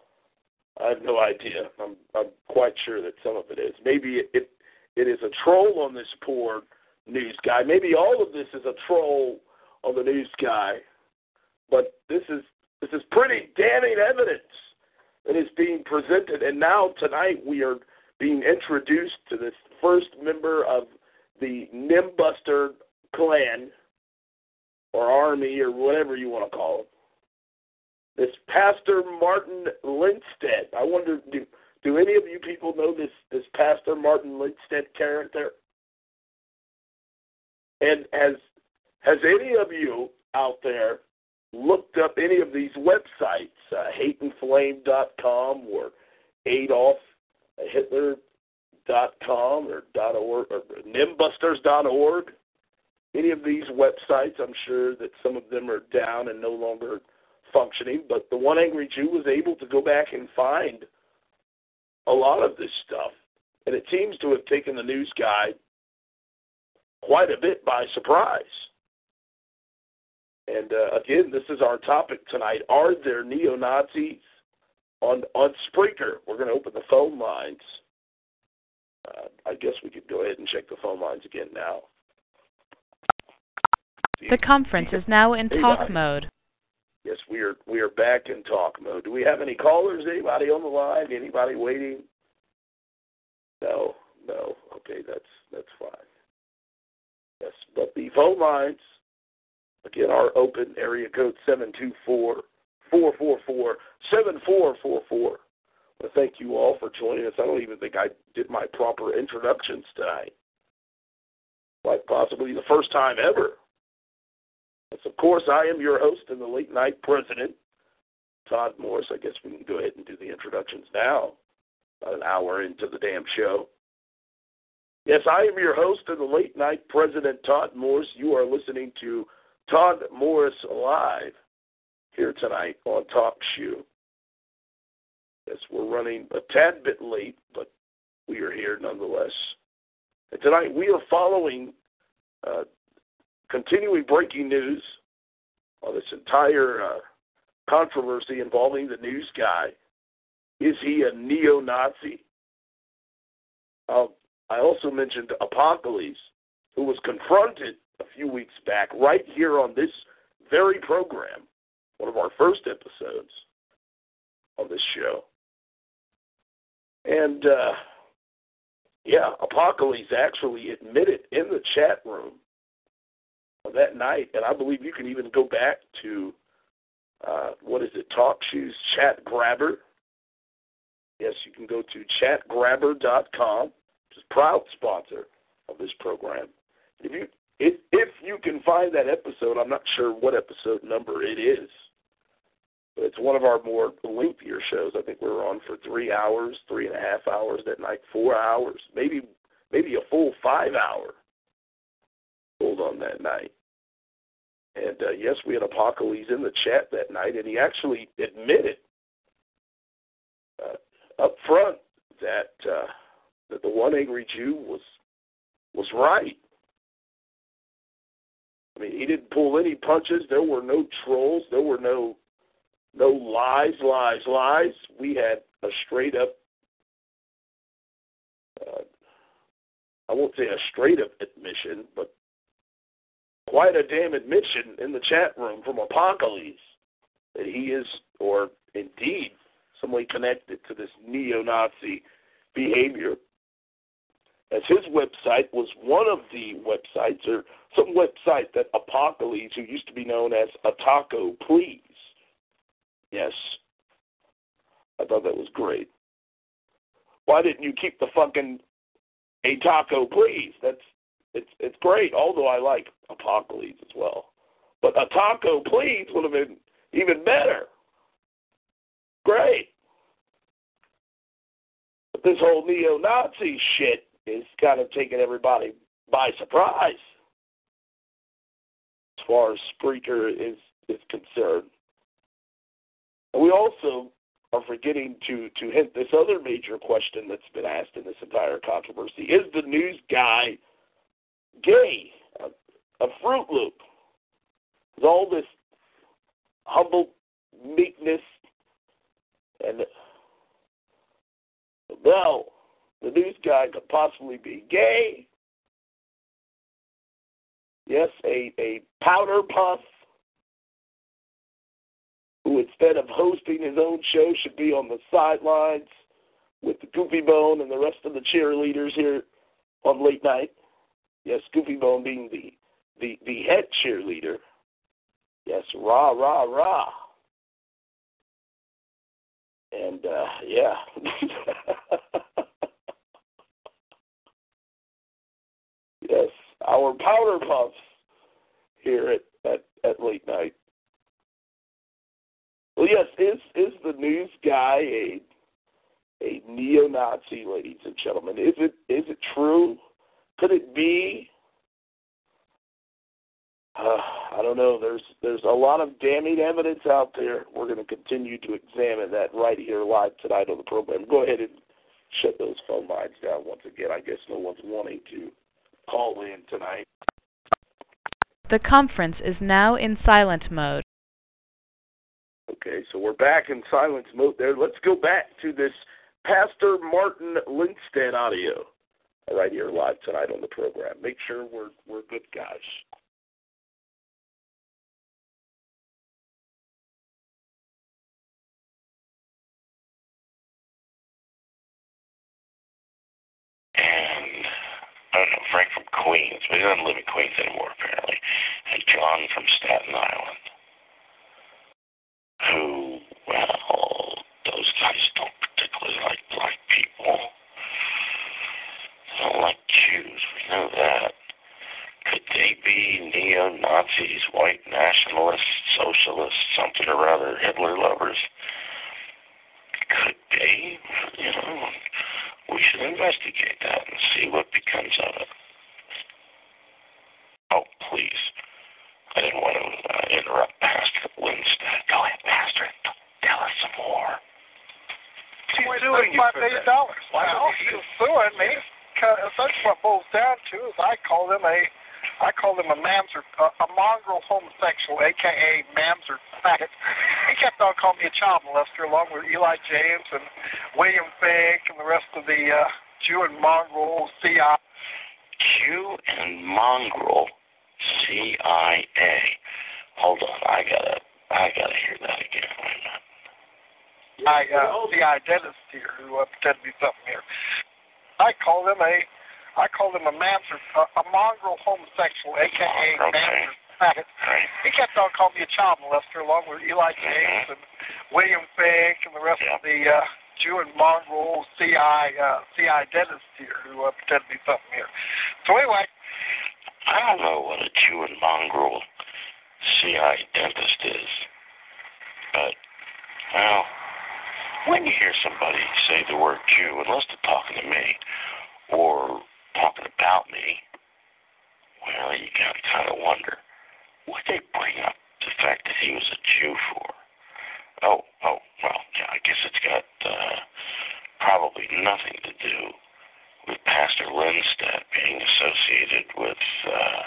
I have no idea. I'm I'm quite sure that some of it is. Maybe it, it it is a troll on this poor news guy. Maybe all of this is a troll on the news guy, but this is this is pretty damning evidence that is being presented. And now tonight we are being introduced to this first member of the Nimbuster clan or army or whatever you want to call it. This Pastor Martin Lindstedt. I wonder do do any of you people know this this Pastor Martin Lindstedt character? And has has any of you out there looked up any of these websites, uh, hateandflame.com or Adolf Hitler dot com or dot .org or nimbusters dot org Any of these websites, I'm sure that some of them are down and no longer functioning, but the One Angry Jew was able to go back and find a lot of this stuff. And it seems to have taken the news guy quite a bit by surprise. And uh, again, this is our topic tonight. Are there neo Nazis on on Spreaker? We're going to open the phone lines. Uh, I guess we could go ahead and check the phone lines again now. The conference is now in talk mode. Yes, we are we are back in talk mode. Do we have any callers? Anybody on the line? Anybody waiting? No, no. Okay, that's that's fine. Yes, but the phone lines again are open. Area code seven two four four four four seven four four four. Well, thank you all for joining us. I don't even think I did my proper introductions tonight. Quite possibly the first time ever. Yes, of course, I am your host and the late night president, Todd Morris. I guess we can go ahead and do the introductions now, about an hour into the damn show. Yes, I am your host and the late night president, Todd Morris. You are listening to Todd Morris Live here tonight on Talk Shoe. Yes, we're running a tad bit late, but we are here nonetheless. And tonight we are following uh, continuing breaking news on this entire uh, controversy involving the news guy. Is he a neo Nazi? Uh, I also mentioned Apocalypse, who was confronted a few weeks back right here on this very program, one of our first episodes on this show. And uh, yeah, Apocalypse actually admitted in the chat room that night, and I believe you can even go back to uh, what is it, Talk Shoes Chat Grabber. Yes, you can go to chatgrabber.com, which is proud sponsor of this program. If you if if you can find that episode, I'm not sure what episode number it is, but it's one of our more lengthier shows. I think we were on for three hours, three and a half hours that night, four hours, maybe maybe a full five hour hold on that night. And uh, yes, we had Apocalypse in the chat that night, and he actually admitted uh, up front that uh, that the one angry Jew was was right. I mean, he didn't pull any punches. There were no trolls. There were no no lies, lies, lies. We had a straight up. Uh, I won't say a straight up admission, but quite a damn admission in the chat room from Apocalypse that he is, or indeed, somebody connected to this neo Nazi behavior. As his website was one of the websites, or some website that Apocalypse, who used to be known as Ataco Please, yes, I thought that was great. Why didn't you keep the fucking a taco, please? That's it's it's great. Although I like Apocalypse as well, but a taco, please, would have been even better. Great. But this whole neo-Nazi shit is kind of taking everybody by surprise, as far as Spreaker is is concerned. And we also are forgetting to to hint this other major question that's been asked in this entire controversy: Is the news guy gay? A, a Fruit Loop? Is all this humble meekness and no, the news guy could possibly be gay. Yes, a, a powder puff who instead of hosting his own show should be on the sidelines with the Goofy Bone and the rest of the cheerleaders here on late night. Yes, Goofy Bone being the the, the head cheerleader. Yes, rah rah rah. And uh yeah. yes, our powder puffs here at, at, at late night. Well, yes, is is the news guy a a neo-Nazi, ladies and gentlemen? Is it is it true? Could it be? Uh, I don't know. There's there's a lot of damning evidence out there. We're going to continue to examine that right here live tonight on the program. Go ahead and shut those phone lines down once again. I guess no one's wanting to call in tonight. The conference is now in silent mode. Okay, so we're back in silence mode there. Let's go back to this Pastor Martin Lindstedt audio right here live tonight on the program. Make sure we're we're good guys. and I don't know, Frank from Queens, but he doesn't live in Queens anymore apparently, and John from Staten Island, who, well, those guys don't particularly like black people. They don't like Jews, we know that. Could they be neo Nazis, white nationalists, socialists, something or other, Hitler lovers? Could they? You know, we should investigate that and see what becomes of it. Oh, please. I didn't want to uh, interrupt Pastor Lindstedt. Go ahead, Pastor. Tell us some more. She's suing for million dollars. Why Well, would you? she's suing me. That's what it boils down to. Is I call them a, I call them a mamzer, a, a mongrel homosexual, aka mamzer faggot. He kept on calling me a child molester, along with Eli James and William Fink and the rest of the uh, Jew and mongrel CI. Q and mongrel CIA. Hold on, I gotta, I gotta hear that again. Wait a minute. I uh, CI dentist here who uh, pretend to be something here. I call them a, I call them a mamzer, a, a mongrel homosexual, aka Okay. mamzer faggot. Right. He kept on calling me a child molester, along with Eli James and William Fink and the rest Yeah. of the uh, Jew and mongrel CI uh, CI dentist here who uh, pretend to be something here. So anyway, I don't know what a Jew and mongrel CI dentist is, but, well, when you hear somebody say the word Jew, unless they're talking to me or talking about me, well, you gotta kind of wonder what they bring up the fact that he was a Jew for. Oh, oh, well, yeah, I guess it's got uh, nothing to do with Pastor Lindstedt being associated with, uh,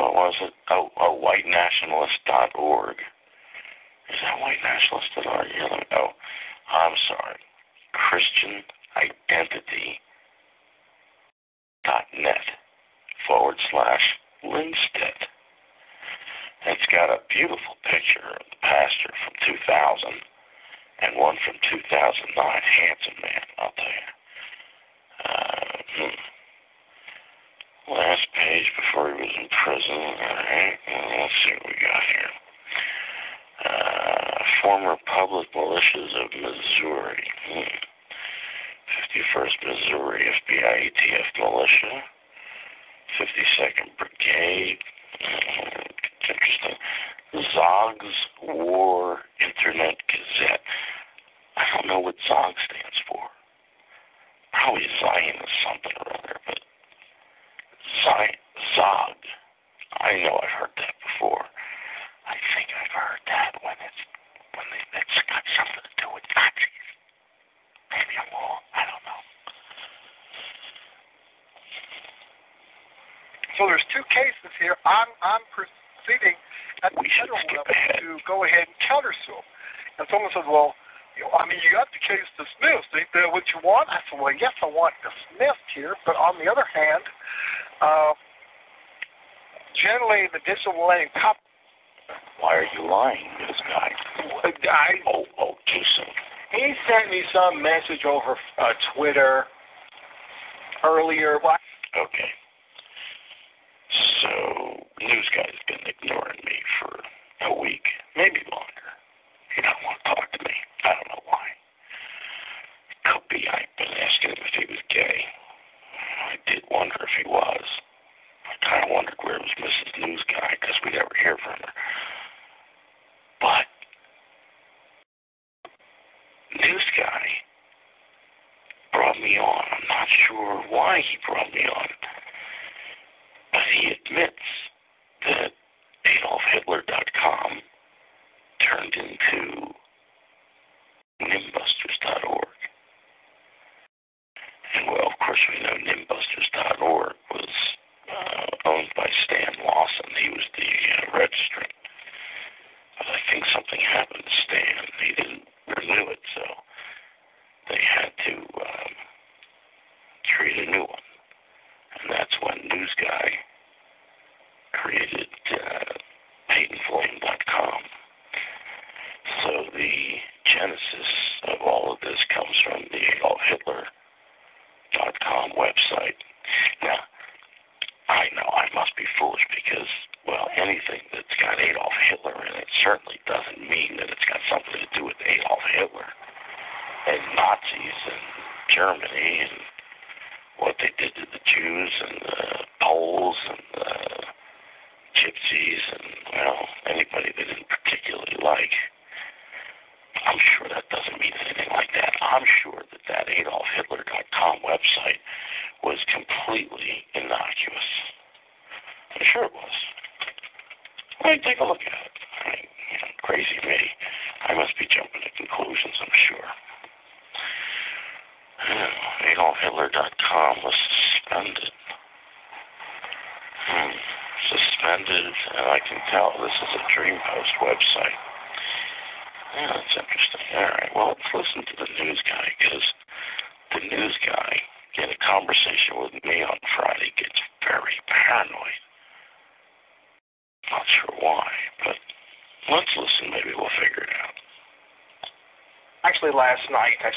what was it? Oh, oh whitenationalist.org. Is that whitenationalist.org? Yeah, let me, oh, I'm sorry. Christian Identity dot net forward slash Lindstedt. It's got a beautiful picture of the pastor from 2000 and one from 2009. Handsome man, I'll tell you. Uh, hmm. Last page before he was in prison. All right, well, let's see what we got here. Uh, former public militias of Missouri. Hmm. 51st Missouri FBI ATF militia. 52nd Brigade. Uh, interesting. Zog's War Internet Gazette. I don't know what Zog stands for. Probably Zion is something or other, but Zion, Zog. I know I've heard that before. I think I've heard that when it's when they, it's got something to do with Nazis. Maybe I'm wrong. I don't know. So there's two cases here. I'm I'm proceeding at the We federal level ahead. to go ahead and countersue. And someone says, well, you know, I mean, you got the case dismissed. Ain't that what you want? I said, well, yes, I want dismissed here. But on the other hand, uh, generally the digital millennium cop. Why are you lying, to this guy? I Oh, oh, too soon. he sent me some message over uh, Twitter earlier. Well, Okay. So, news guy's been ignoring me for a week, maybe longer. He don't want to talk to me. I don't know why. Could be I've been asking him if he was gay. I did wonder if he was. I kind of wondered where was Mrs. News Guy because we never hear from her. But Guy brought me on. I'm not sure why he brought me on but he admits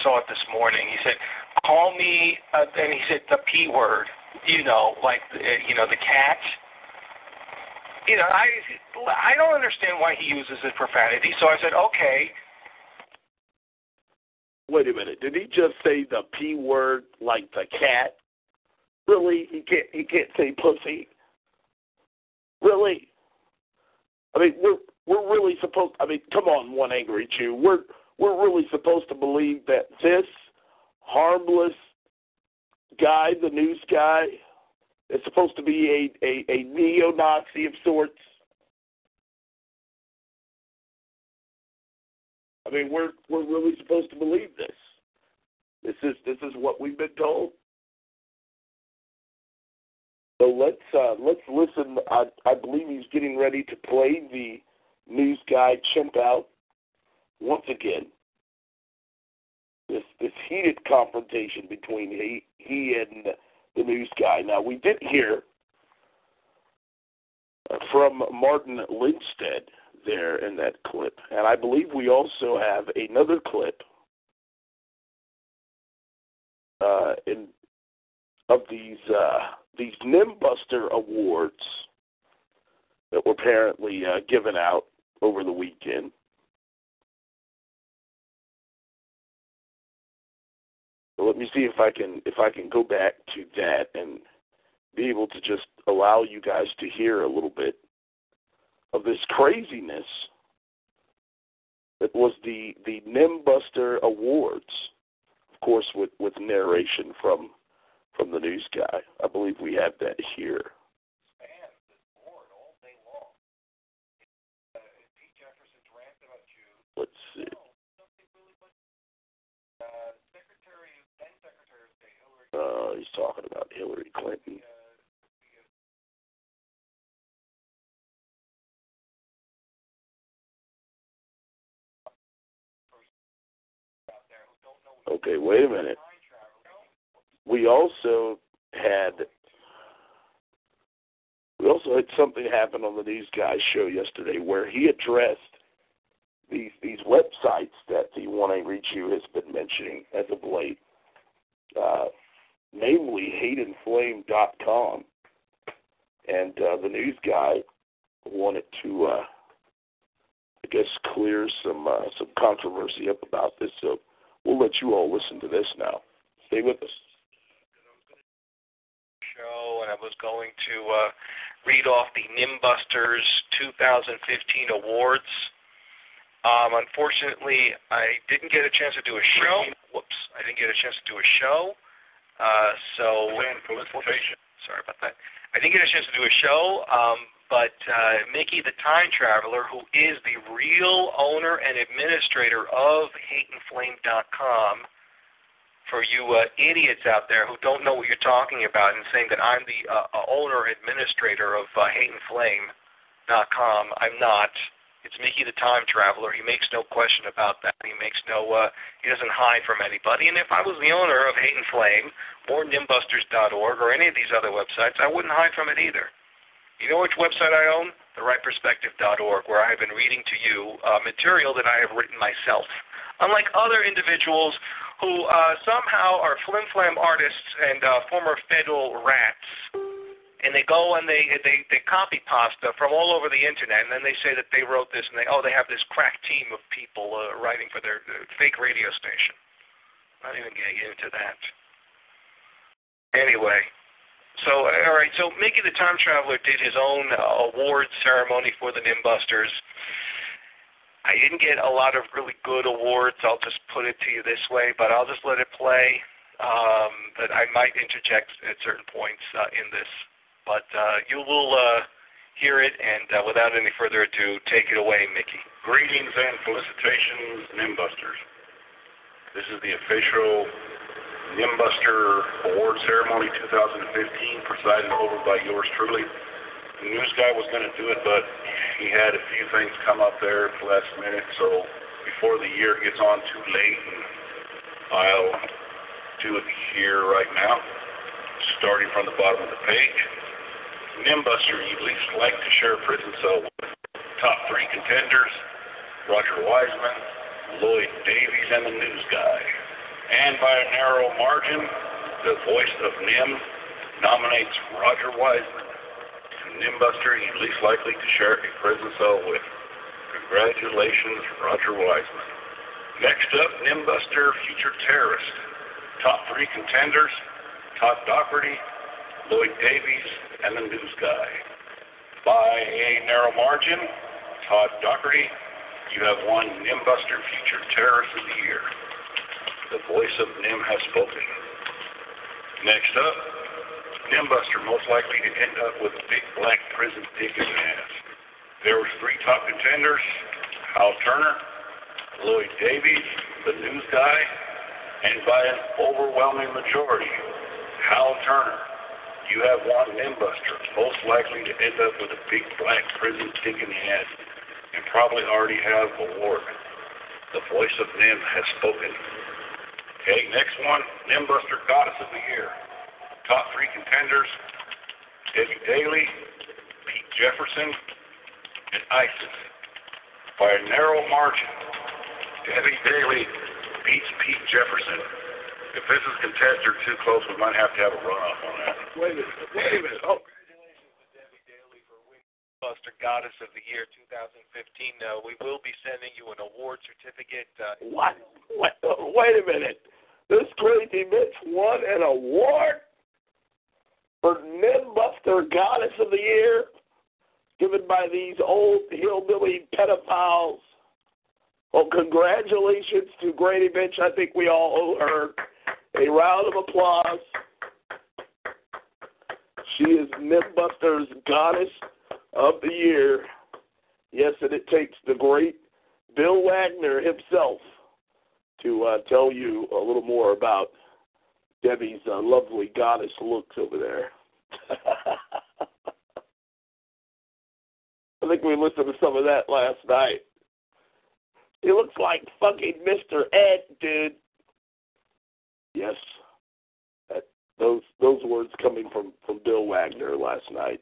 saw it this morning. He said, "Call me," uh, and he said the p word. You know, like uh, you know the cat. You know, I I don't understand why he uses the profanity. So I said, okay. Wait a minute. Did he just say the p word like the cat? Really? He can't. He can't say pussy. Really? I mean, we're we're really supposed. I mean, come on, one angry Jew. We're really supposed to believe that this harmless guy, the news guy, is supposed to be a a, a neo-Nazi of sorts. I mean, we're we're really supposed to believe this. This is this is what we've been told. So let's uh, let's listen. I, I believe he's getting ready to play the news guy chimp out once again. Confrontation between he he and the news guy. Now we did hear from Martin Lindstedt there in that clip, and I believe we also have another clip uh, in of these uh, these Nimbuster awards that were apparently uh, given out over the weekend. So let me see if I can if I can go back to that and be able to just allow you guys to hear a little bit of this craziness that was the the Nimbuster Awards, of course, with with narration from from the news guy. I believe we have that here. Let's see. Uh, he's talking about Hillary Clinton. Okay, wait a minute. We also had we also had something happen on the news guy show yesterday where he addressed these these websites that the one Angry Jew has been mentioning as of late, uh, namely hateandflame.com, and uh, the news guy wanted to, uh, I guess, clear some uh, some controversy up about this. So we'll let you all listen to this now. Stay with us. Show, and I was going to uh, read off the Nimbusters 2015 awards. Um, unfortunately, I didn't get a chance to do a show. Whoops, I didn't get a chance to do a show. Uh, so sorry about that. I didn't get a chance to do a show, um, but uh, Mickey the Time Traveler, who is the real owner and administrator of HateandFlame.com, for you uh, idiots out there who don't know what you're talking about and saying that I'm the uh, owner administrator of uh, HateandFlame.com, I'm not. It's Mickey the Time Traveler. He makes no question about that. He makes no. Uh, he doesn't hide from anybody. And if I was the owner of Hate and Flame or Nimbusters.org or any of these other websites, I wouldn't hide from it either. You know which website I own? The TheRightPerspective.org, where I have been reading to you uh, material that I have written myself. Unlike other individuals who uh, somehow are flim-flam artists and uh, former federal rats, and they go and they they they copy pasta from all over the internet, and then they say that they wrote this, and they oh they have this crack team of people uh, writing for their, fake radio station. Not even getting into that. Anyway, so all right, so Mickey the Time Traveler did his own uh, award ceremony for the Nimbusters. I didn't get a lot of really good awards. I'll just put it to you this way, but I'll just let it play. Um, but I might interject at certain points uh, in this. But uh, you will uh, hear it, and uh, without any further ado, take it away, Mickey. Greetings and felicitations, Nimbusters. This is the official Nimbuster Award Ceremony 2015, presided over by yours truly. The news guy was going to do it, but he had a few things come up there at the last minute, so before the year gets on too late, I'll do it here right now, starting from the bottom of the page. Nimbuster, you'd least like to share a prison cell with. Top three contenders, Roger Wiseman, Lloyd Davies, and the news guy. And by a narrow margin, the voice of NIM nominates Roger Wiseman. Nimbuster, you'd least likely to share a prison cell with. Congratulations, Roger Wiseman. Next up, Nimbuster, future terrorist. Top three contenders, Todd Doherty, Lloyd Davies, and the news guy. By a narrow margin, Todd Doherty, you have won Nimbuster Future Terrorist of the Year. The voice of Nim has spoken. Next up, Nimbuster most likely to end up with a big black prison dick in his ass. There were three top contenders, Hal Turner, Lloyd Davies, the news guy, And by an overwhelming majority, Hal Turner, you have won Nimbuster, most likely to end up with a big black prison stick in the head, and probably already have award. The voice of Nim has spoken. Okay, next one, Nimbuster Goddess of the Year. Top three contenders, Debbie Daly, Pete Jefferson, and ISIS. By a narrow margin, Debbie Daly beats Pete Jefferson. If this is contested or too close, we might have to have a runoff on that. Wait a minute. Wait a minute. Oh, Congratulations to Debbie Daly for winning Buster Goddess of the Year 2015. Uh, we will be sending you an award certificate. Uh, what? Wait, wait a minute. This crazy bitch won an award for Nimbuster Goddess of the Year given by these old hillbilly pedophiles. Well, congratulations to Grady Bitch. I think we all owe her a round of applause. She is Nimbuster's Goddess of the Year. Yes, and it takes the great Bill Wagner himself to uh, tell you a little more about Debbie's uh, lovely goddess looks over there. I think we listened to some of that last night. He looks like fucking Mr. Ed, dude. Yes, that, those those words coming from from Bill Wagner last night.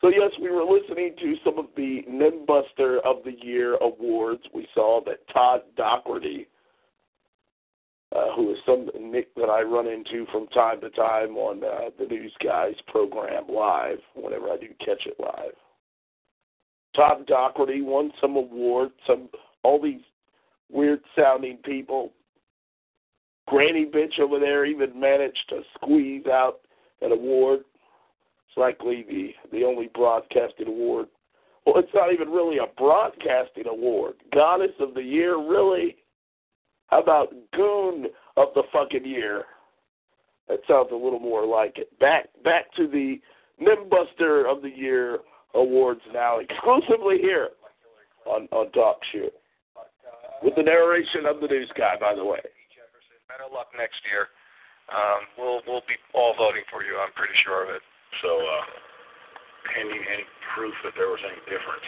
So yes, we were listening to some of the Nimbuster of the Year awards. We saw that Todd Doherty, uh, who is some Nick that I run into from time to time on uh, the News Guys program live, whenever I do catch it live. Todd Doherty won some awards, some all these weird sounding people. Granny bitch over there even managed to squeeze out an award. It's likely the the only broadcasting award. Well, it's not even really a broadcasting award. Goddess of the Year, really? How about Goon of the fucking Year? That sounds a little more like it. Back back to the Nimbuster of the Year awards now, exclusively here on on Talk Show. With the narration of the news guy, by the way. Better luck next year. Um, we'll we'll be all voting for you. I'm pretty sure of it. So, uh, pending any proof that there was any difference.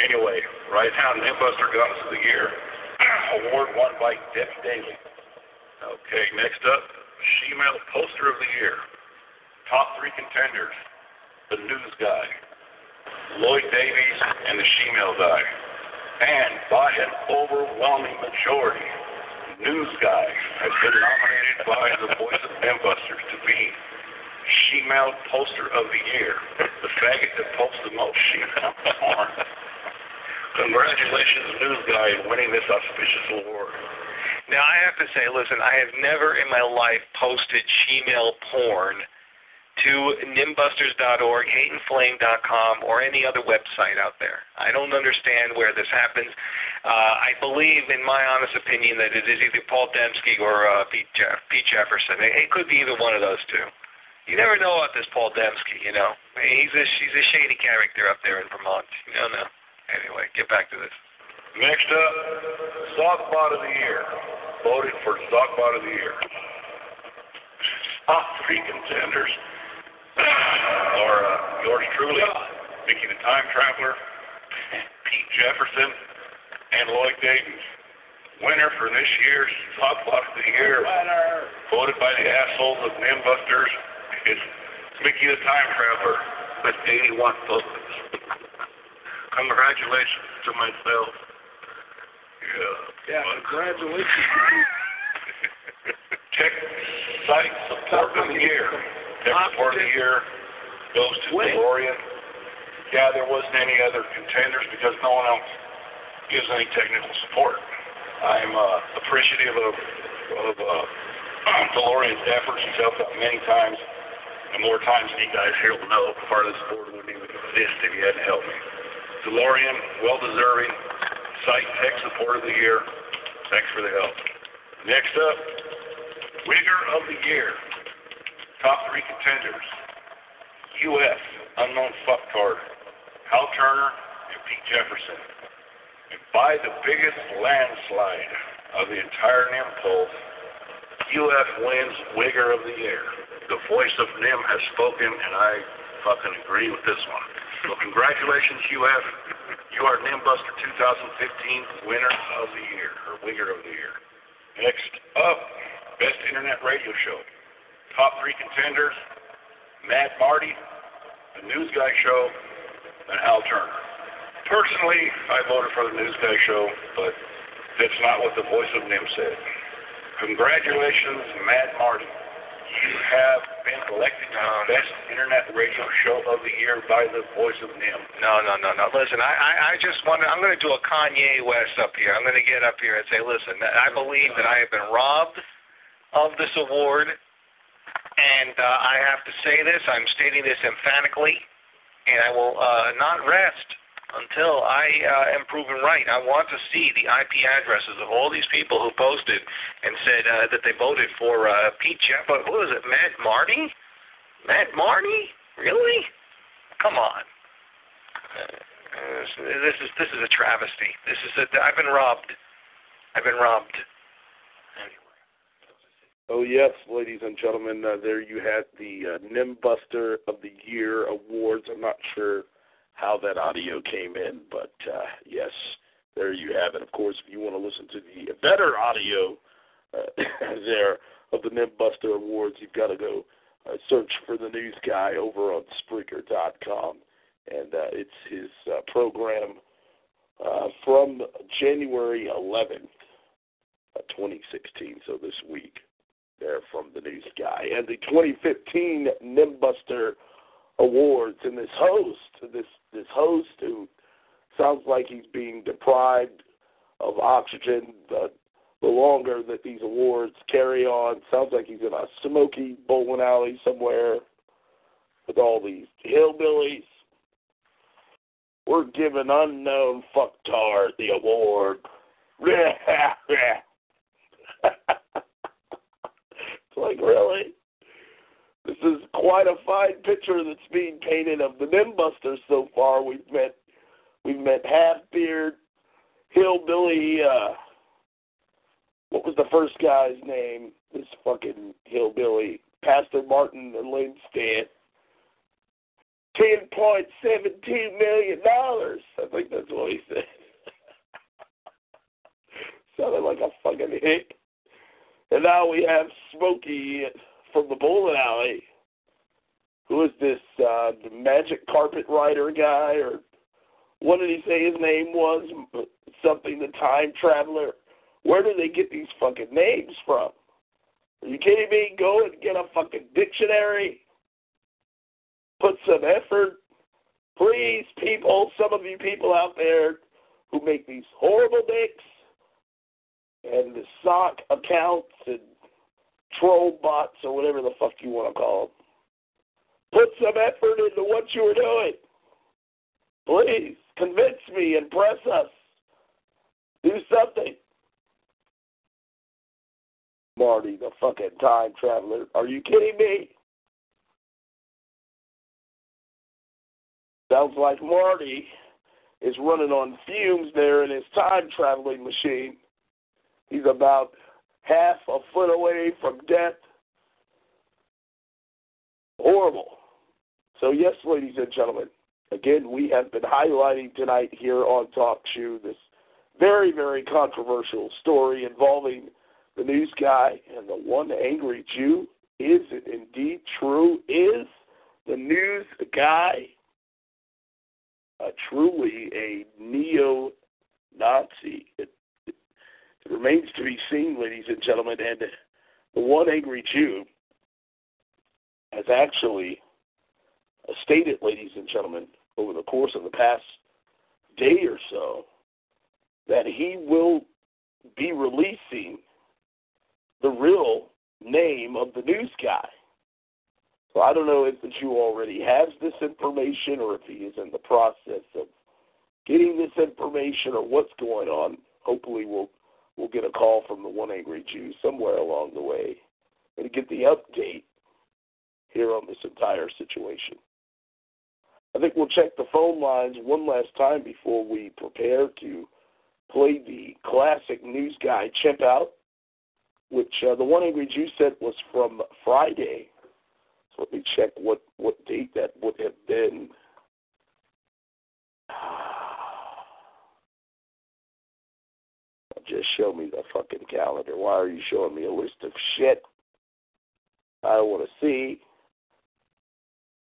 Anyway, right now, Nimbuster Goddess of the Year award won by Debbie Daly. Okay, next up, Shemale Poster of the Year. Top three contenders: the News Guy, Lloyd Davies, and the Shemale Guy. And by an overwhelming majority, News Guy has been nominated by the Voice of Nimbusters to be Shemale Poster of the Year, the faggot that posts the most shemale porn. Congratulations, News Guy, in winning this auspicious award. Now I have to say, listen, I have never in my life posted shemale porn to nimbusters.org, hateandflame.com, or any other website out there. I don't understand where this happens. Uh, I believe, in my honest opinion, that it is either Paul Dembski or uh, Pete, Jeff, Pete Jefferson. It, it could be either one of those two. You never know about this Paul Dembski, you know. He's a he's a shady character up there in Vermont. You don't know. Anyway, get back to this. Next up, Sockbot of the Year. Voted for Sockbot of the Year. Top three contenders are uh, yours truly, Mickey the Time Traveler, Pete Jefferson, and Lloyd Davies. Winner for this year's Sockbot of the Year, voted by the assholes of Nimbusters, is Mickey the Time Traveler with 81 votes. Congratulations to myself. Yeah. Yeah, But- congratulations. Tech Site Support of the Year. Tech Support of the Year goes to Wait. DeLorean. Yeah, there wasn't any other contenders because no one else gives any technical support. I'm uh, appreciative of, of uh, DeLorean's efforts. He's helped out many times, and more times than you guys here will know. Part of this board wouldn't even exist if you hadn't helped me. DeLorean, well-deserving. Site Tech Support of the Year. Thanks for the help. Next up, Wigger of the Year. Top three contenders. U.S. Unknown Fucktard. Hal Turner and Pete Jefferson. And by the biggest landslide of the entire NIM poll, UF wins Wigger of the Year. The voice of NIM has spoken, and I fucking agree with this one. So congratulations, UF. You are NIMBuster 2015 winner of the year, or Wigger of the Year. Next up, Best Internet Radio Show. Top three contenders, Matt Marty, The News Guy Show, and Al Turner. Personally, I voted for The News Guy Show, but that's not what the voice of NIM said. Congratulations, Matt Marty. You have been elected to the Best Internet Radio Show of the Year by the voice of NIM. No, no, no, no. Listen, I, I, I just want. I'm going to do a Kanye West up here. I'm going to get up here and say, listen, I believe that I have been robbed of this award, and uh, I have to say this. I'm stating this emphatically, and I will uh, not rest until I uh, am proven right. I want to see the IP addresses of all these people who posted and said uh, that they voted for uh, Pete Jeff. What was it, Matt Marty? Matt Marty? Really? Come on. Uh, this is this is a travesty. This is a, I've been robbed. I've been robbed. Oh yes, ladies and gentlemen, uh, there you had the uh, Nimbuster of the Year awards. I'm not sure how that audio came in, but uh, yes, there you have it. Of course, if you want to listen to the better audio uh, there of the Nimbuster awards, you've got to go uh, search for the news guy over on Spreaker.com, and uh, it's his uh, program uh, from January 11th, uh, 2016. So this week there from the news guy. And the 2015 Nimbuster Awards, and this host, this this host who sounds like he's being deprived of oxygen the, the longer that these awards carry on. Sounds like he's in a smoky bowling alley somewhere with all these hillbillies. We're giving unknown fucktard the award. Like, really? This is quite a fine picture that's being painted of the Nimbusters so far. We've met we've met half beard, hillbilly uh what was the first guy's name? This fucking hillbilly. Pastor Martin Lindstedt. Ten point seventeen million dollars. I think that's what he said. Sounded like a fucking hick. And now we have Smokey from the bowling alley. Who is this? Uh, magic carpet rider guy, or what did he say his name was? Something the time traveler. Where do they get these fucking names from? Are you kidding me? Go and get a fucking dictionary. Put some effort. Please, people, some of you people out there who make these horrible dicks and the sock accounts and troll bots or whatever the fuck you want to call them. Put some effort into what you are doing. Please convince me, impress us. Do something. Marty, the fucking time traveler. Are you kidding me? Sounds like Marty is running on fumes there in his time traveling machine. He's about half a foot away from death. Horrible. So, yes, ladies and gentlemen, again, we have been highlighting tonight here on Talk Shoe this very, very controversial story involving the news guy and the one angry Jew. Is it indeed true? Is the news guy uh, truly a neo Nazi? It remains to be seen, ladies and gentlemen, and the one angry Jew has actually uh, stated, ladies and gentlemen, over the course of the past day or so, that he will be releasing the real name of the news guy. So I don't know if the Jew already has this information or if he is in the process of getting this information or what's going on. Hopefully we'll we'll get a call from the one angry Jew somewhere along the way and get the update here on this entire situation. I think we'll check the phone lines one last time before we prepare to play the classic news guy chimp out. which uh, the one Angry Jew said was from Friday. So let me check what, what date that would have been. Just show me the fucking calendar. Why are you showing me a list of shit I don't want to see?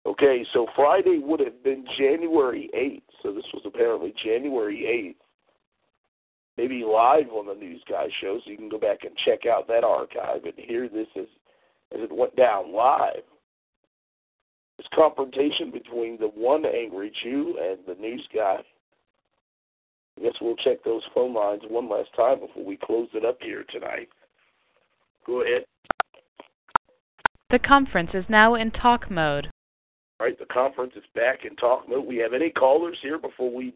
Okay, so Friday would have been January 8th. So this was apparently January 8th. Maybe live on the News Guy show, so you can go back and check out that archive and hear this as, as it went down live. This confrontation between the one angry Jew and the news guy. I guess we'll check those phone lines one last time before we close it up here tonight. Go ahead. The conference is now in talk mode. All right, the conference is back in talk mode. We have any callers here before we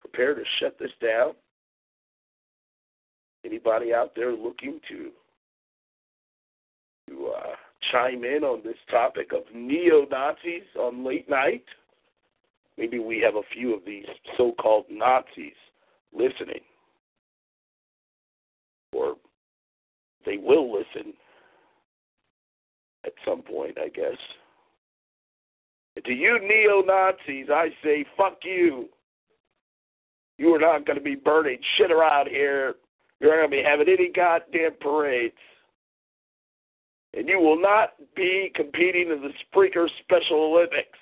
prepare to shut this down? Anybody out there looking to to uh, chime in on this topic of neo Nazis on late night? Maybe we have a few of these so-called Nazis listening, or they will listen at some point, I guess. And to you neo Nazis, I say, fuck you. You are not going to be burning shit around here. You're not going to be having any goddamn parades. And you will not be competing in the Spreaker Special Olympics.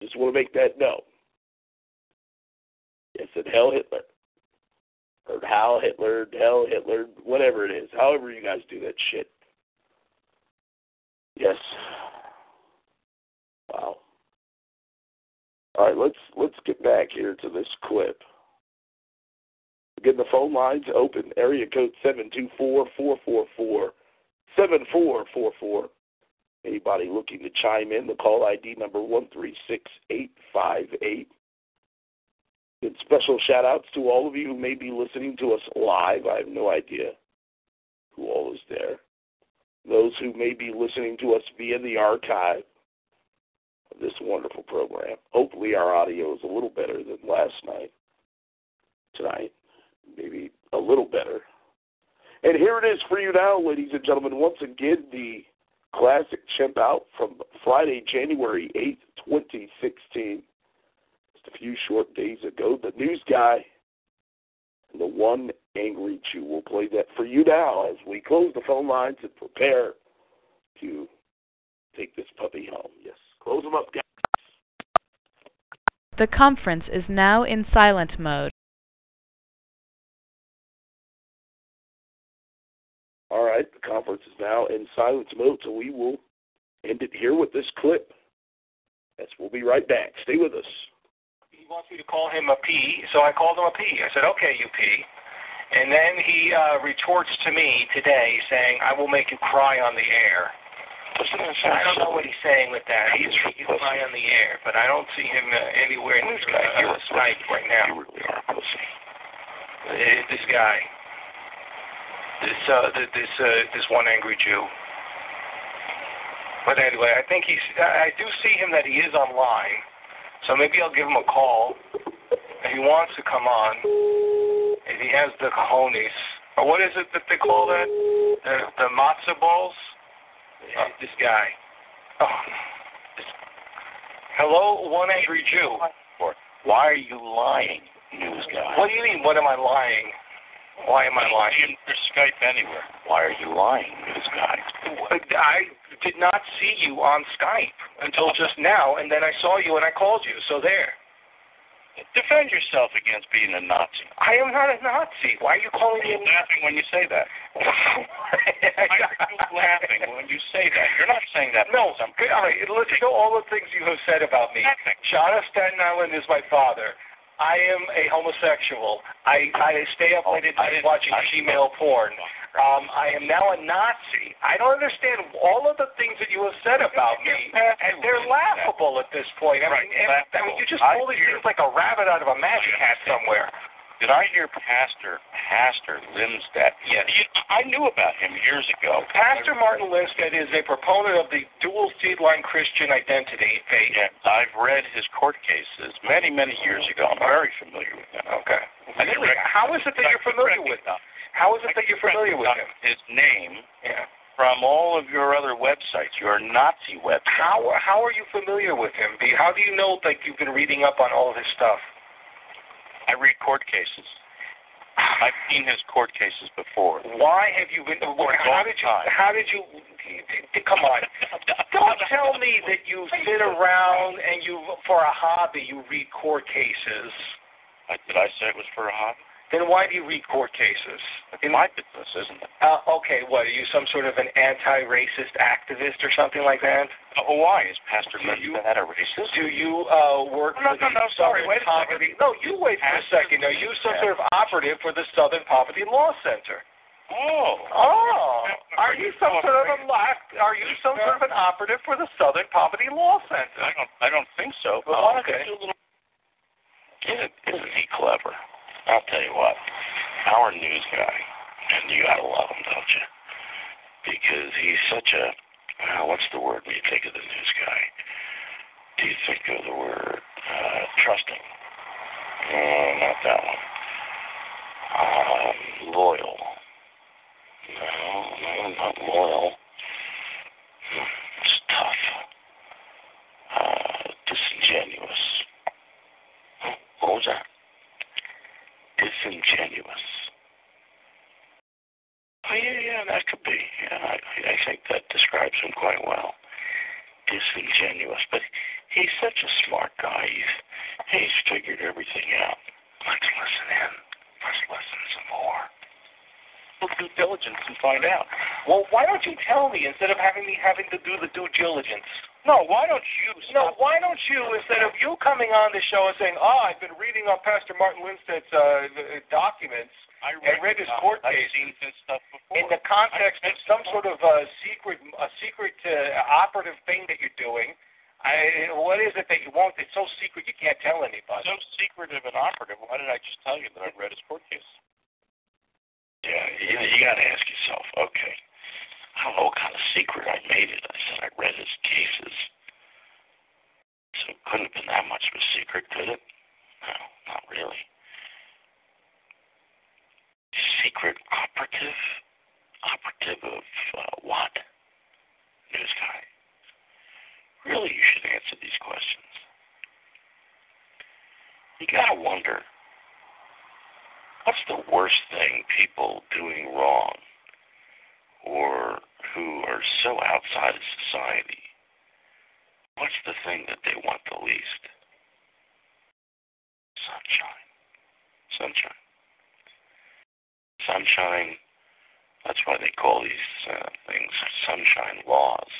Just want to make that known. Yes, and hell Hitler. Or Hal Hitler, Hell Hitler, whatever it is. However you guys do that shit. Yes. Wow. All right, let's let's get back here to this clip. Again, the phone lines open. Area code seven two four four four four seven four four four. Anybody looking to chime in? The call ID number one three six eight five eight. Special shout outs to all of you who may be listening to us live. I have no idea who all is there. Those who may be listening to us via the archive of this wonderful program. Hopefully, our audio is a little better than last night. Tonight, maybe a little better. And here it is for you now, ladies and gentlemen. Once again, the classic chimp out from Friday, January 8th, 2016. A few short days ago. The news guy and the one angry Jew. We'll play that for you now as we close the phone lines and prepare to take this puppy home. Yes, close them up, guys. The conference is now in silent mode. All right, the conference is now in silence mode, so we will end it here with this clip. Yes, we'll be right back. Stay with us. He wants me to call him a P, so I called him a P. I said, okay, you P. And then he uh, retorts to me today saying, I will make you cry on the air. I don't know what he's saying with that. He's you cry on the air, but I don't see him uh, anywhere in This this guy, uh, Skype right now. You really are. Uh, this guy, this uh, this uh, this one angry Jew. But anyway, I think he's. I do see him that he is online, so maybe I'll give him a call if he wants to come on. If he has the cojones, or what is it that they call that? The the matzo balls. Uh, this guy. Oh. Hello, one angry Jew. Why are you lying, news guy? What do you mean? What am I lying? Why am I lying? Your Skype anywhere. Why are you lying, news guy? I did not see you on Skype until just now, and then I saw you and I called you. So there. Defend yourself against being a Nazi. I am not a Nazi. Why are you calling me laughing when you say that. You laughing when you say that? You're not saying that. No, I'm. All right, let's go all the things you have said about me. Nothing. John of Staten Island is my father. I am a homosexual. I, I stay up late at Oh, night watching I- female porn. Um, I am now a Nazi. I don't understand all of the things that you have said about me, and they're laughable at this point. I mean, and, I mean, you just pull these things like a rabbit out of a magic hat somewhere. Did I hear Pastor Pastor Lindstedt? Yes. You, I knew about him years ago. Pastor Martin Lindstedt is a proponent of the dual seed line Christian identity faith. Yeah, I've read his court cases many, many years ago. I'm very familiar with him. Okay. Really? How is it that you're familiar with them? How is it that you're familiar with him? His name Yeah. from all of your other websites, your Nazi websites. How how are you familiar with him? How do you know like you've been reading up on all of his stuff? I read court cases. I've seen his court cases before. Why have you been? A How did you? How did you? Come on! Don't tell me that you sit around and you, for a hobby, you read court cases. I, did I say it was for a hobby? Then why do you read court cases? It's my business, isn't it? Uh, okay, what are you some sort of an anti-racist activist or something like that? Uh, why is Pastor you- Lindsay a racist? Do you uh, work No, for no, the no, sorry, wait Poverty? No, you wait for a second. Are you some sort of operative for the Southern Poverty Law Center? Oh. Oh, are you some sort of a lack? Are you some sort of an operative for the Southern Poverty Law Center? I don't. I don't think so. But Oh, okay. you do a little? Isn't, isn't he clever? I'll tell you what. Our news guy, and you gotta love him, don't you? Because he's such a. Uh, what's the word when you think of the news guy? Do you think of the word uh, trusting? No, not that one. Um, loyal. No, no, not loyal. It's tough. Uh, disingenuous. What was that? Disingenuous. Oh yeah, yeah, that could be. Yeah, I, I think that describes him quite well. Disingenuous, but he's such a smart guy. He's he's figured everything out. Let's listen in. Let's listen some more. We'll do diligence and find out. Well, why don't you tell me instead of having me having to do the due diligence? No, why don't you No, why don't you instead of you coming on the show and saying, "Oh, I've been reading on Pastor Martin Lindstedt's uh, documents I and read his court I've case seen his stuff before. in the context of some sort of a secret, a secret uh, operative thing that you're doing." I, what is it that you want that's so secret you can't tell anybody? so secretive and operative. Why did I just tell you that I've read his court case? Yeah, you, you got to ask yourself. Okay, I don't know what kind of secret I made it. I said I read his cases, so it couldn't have been that much of a secret, could it? No, not really. Secret operative, operative of uh, what? News guy. Really, you should answer these questions. You gotta wonder what's the worst thing people doing wrong or who are so outside of society? What's the thing that they want the least? Sunshine. Sunshine. Sunshine. That's why they call these uh, things sunshine laws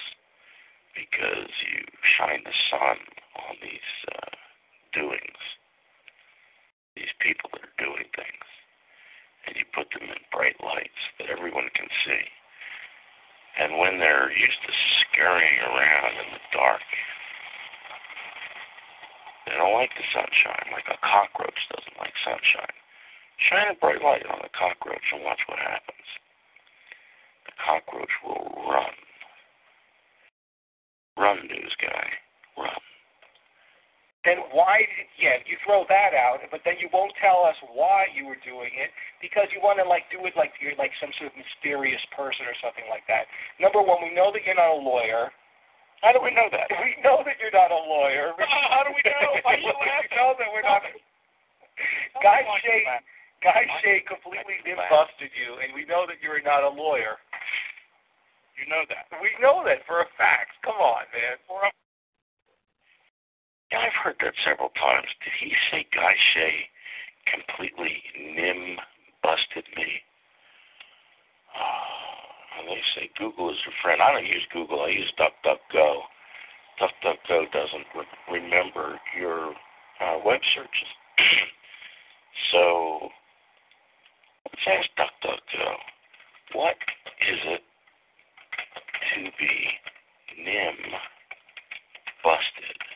because you shine the sun on these uh, doings, these people that are doing things, and you put them in bright lights that everyone can see. And when they're used to scurrying around in the dark, they don't like the sunshine, like a cockroach doesn't like sunshine. Shine a bright light on the cockroach and watch what happens. The cockroach will run Run, news guy. Run. Then why? Yeah, you throw that out, but then you won't tell us why you were doing it because you want to like do it like you're like some sort of mysterious person or something like that. Number one, we know that you're not a lawyer. How do we know that? We know that you're not a lawyer. How do we know? Why you we know that we're not. Guy Shay, Guy Shay completely busted you, and we know that you're not a lawyer. You know that. We know that for a fact. Come on, man. Yeah, I've heard that several times. Did he say Guy Shay completely nim busted me? Uh, they say Google is your friend. I don't use Google. I use DuckDuckGo. DuckDuckGo doesn't re- remember your uh, web searches. so let's ask DuckDuckGo. What is it to be nim busted?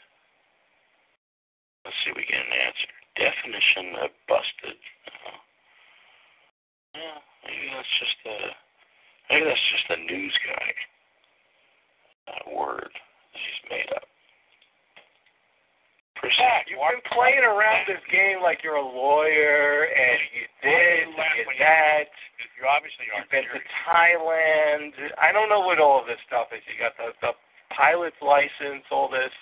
Let's see if we get an answer. Definition of busted. Uh, yeah, maybe that's just a maybe that's just a news guy uh, word that he's made up. Pat, you've been playing around this game like you're a lawyer and you this and you that. You obviously You've aren't been to. Thailand. I don't know what all of this stuff is. You got the the pilot's license, all this.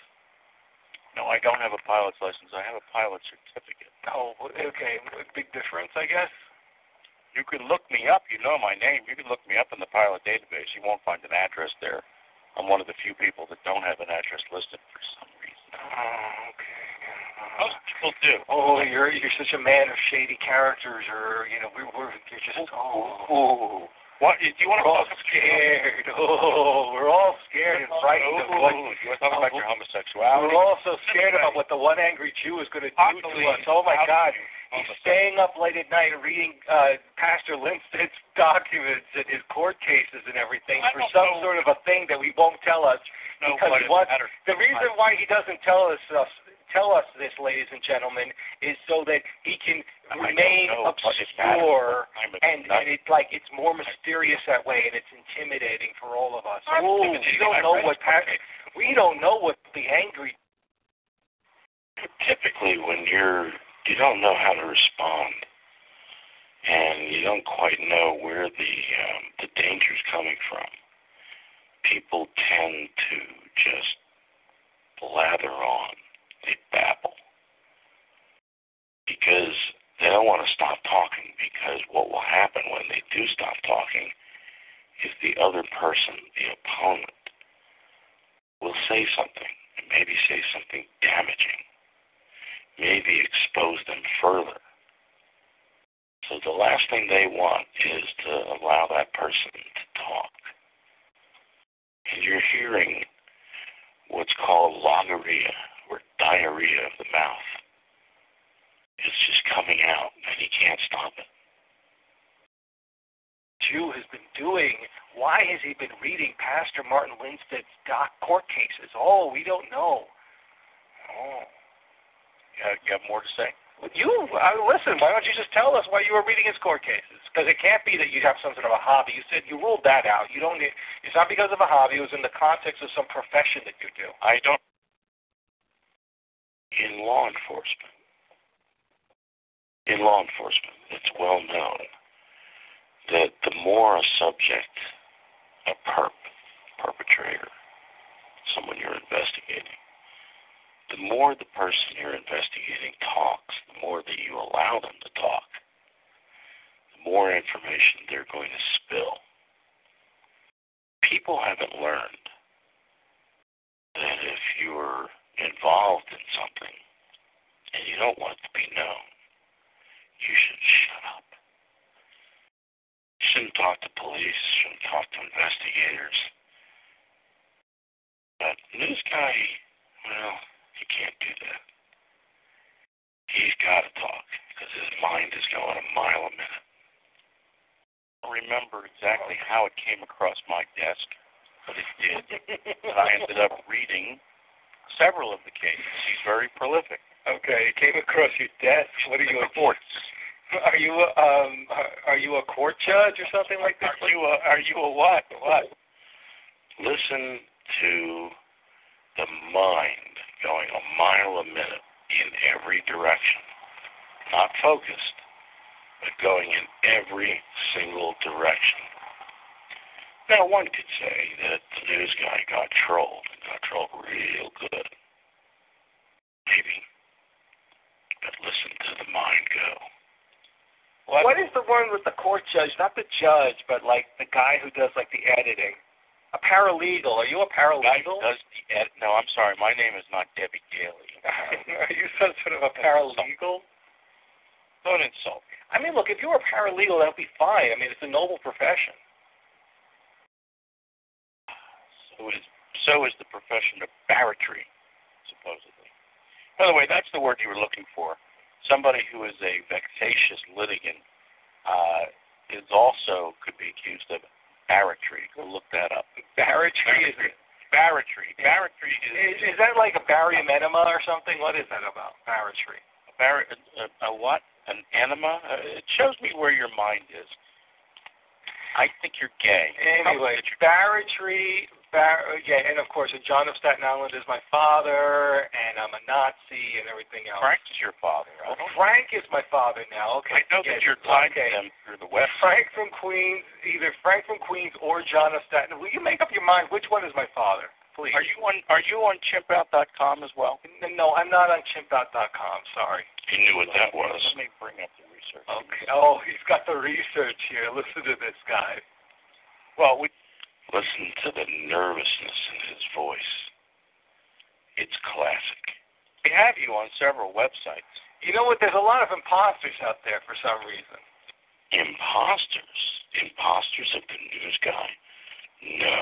No, I don't have a pilot's license. I have a pilot certificate. Oh, okay. Big difference, I guess. You could look me up. You know my name. You could look me up in the pilot database. You won't find an address there. I'm one of the few people that don't have an address listed for some reason. Oh, okay. Most people do. Oh, you're you're such a man of shady characters, or you know, we're we're you're just oh. Ooh. What? Do you want to all scared. Oh, we're all scared and frightened of what. You want to talk about your homosexuality? We're all so scared about what the one angry Jew is going to do to us. Oh my God. He's staying up late at night reading uh, Pastor Lindstedt's documents and his court cases and everything for some know. sort of a thing that we won't tell us. No, because what- The reason why he doesn't tell us uh, tell us this, ladies and gentlemen, is so that he can remain know, but it matters obscure what time of and and it's like it's more mysterious that way and it's intimidating for all of us. I'm Oh, we don't know what it. Pastor we don't know what the angry typically when you're you don't know how to respond and you don't quite know where the um, the danger's coming from people tend to just blather on they babble because they don't want to stop talking because what will happen when they do stop talking is the other person the opponent will say something and maybe say something damaging maybe expose them further. So the last thing they want is to allow that person to talk. And you're hearing what's called logorrhea or diarrhea of the mouth. It's just coming out and he can't stop it. Jew has been doing. Why has he been reading Pastor Martin Lindstedt's doc court cases? Oh, we don't know. Oh. You have, you have more to say? You uh, listen. Why don't you just tell us why you were reading his court cases? Because it can't be that you have some sort of a hobby. You said you ruled that out. You don't. Need, it's not because of a hobby. It was in the context of some profession that you do. I don't. In law enforcement, in law enforcement, it's well known that the more a subject, a perp, perpetrator, someone you're investigating, the more the person you're investigating talks, the more that you allow them to talk, the more information they're going to spill. People haven't learned that if you're involved in something and you don't want it to be known, you should shut up. You shouldn't talk to police, shouldn't talk to investigators. But news guy, well, he can't do that. He's got to talk because his mind is going a mile a minute. I don't remember exactly how it came across my desk, but it did. I ended up reading several of the cases. He's very prolific. Okay, it came across your desk. What are you? The courts. Are you a, um? Are you a court judge or something like that? Are you a, are you a what? What? Listen to the mind going a mile a minute in every direction. Not focused, but going in every single direction. Now, one could say that the news guy got trolled and got trolled real good. Maybe. But listen to the mind go. What is the one with the court judge? Not the judge, but like the guy who does like the editing. A paralegal. Are you a Guy paralegal? does the ed- no, I'm sorry. My name is not Debbie Daly. Are you some sort of a paralegal? Don't insult me. I mean, look, if you were a paralegal, that would be fine. I mean, it's a noble profession. So is so is the profession of barratry, supposedly. By the way, that's the word you were looking for. Somebody who is a vexatious litigant uh, is also could be accused of barratry. Go look that up. Barratry is, Barratry. Barratry is, is is that like a barium enema or something? What is that about? Barratry. a, bar, a, a what? An enema? Uh, it shows me where your mind is. I think you're gay. Anyway, barratry. Bar- uh, yeah, and of course, uh, John of Staten Island is my father, and I'm a Nazi and everything else. Frank is your father. Well, don't Frank is my father now. Okay. I know yeah, that you're tied okay. to them through the West. Frank from Queens, either Frank from Queens or John of Staten. Will you make up your mind which one is my father, please? Are you on Are you on chimpout.com as well? N- No, I'm not on chimpout.com. Sorry. You knew what that was. Let me bring up the research. Okay. Oh, he's got the research here. Listen to this guy. Well, we Listen to the nervousness in his voice. It's classic. we have you on several websites. You know what? There's a lot of imposters out there for some reason. Imposters? Imposters of the news guy? No.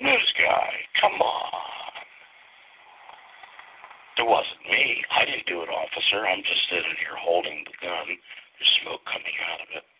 News guy, come on. It wasn't me. I didn't do it, officer. I'm just sitting here holding the gun. There's smoke coming out of it. It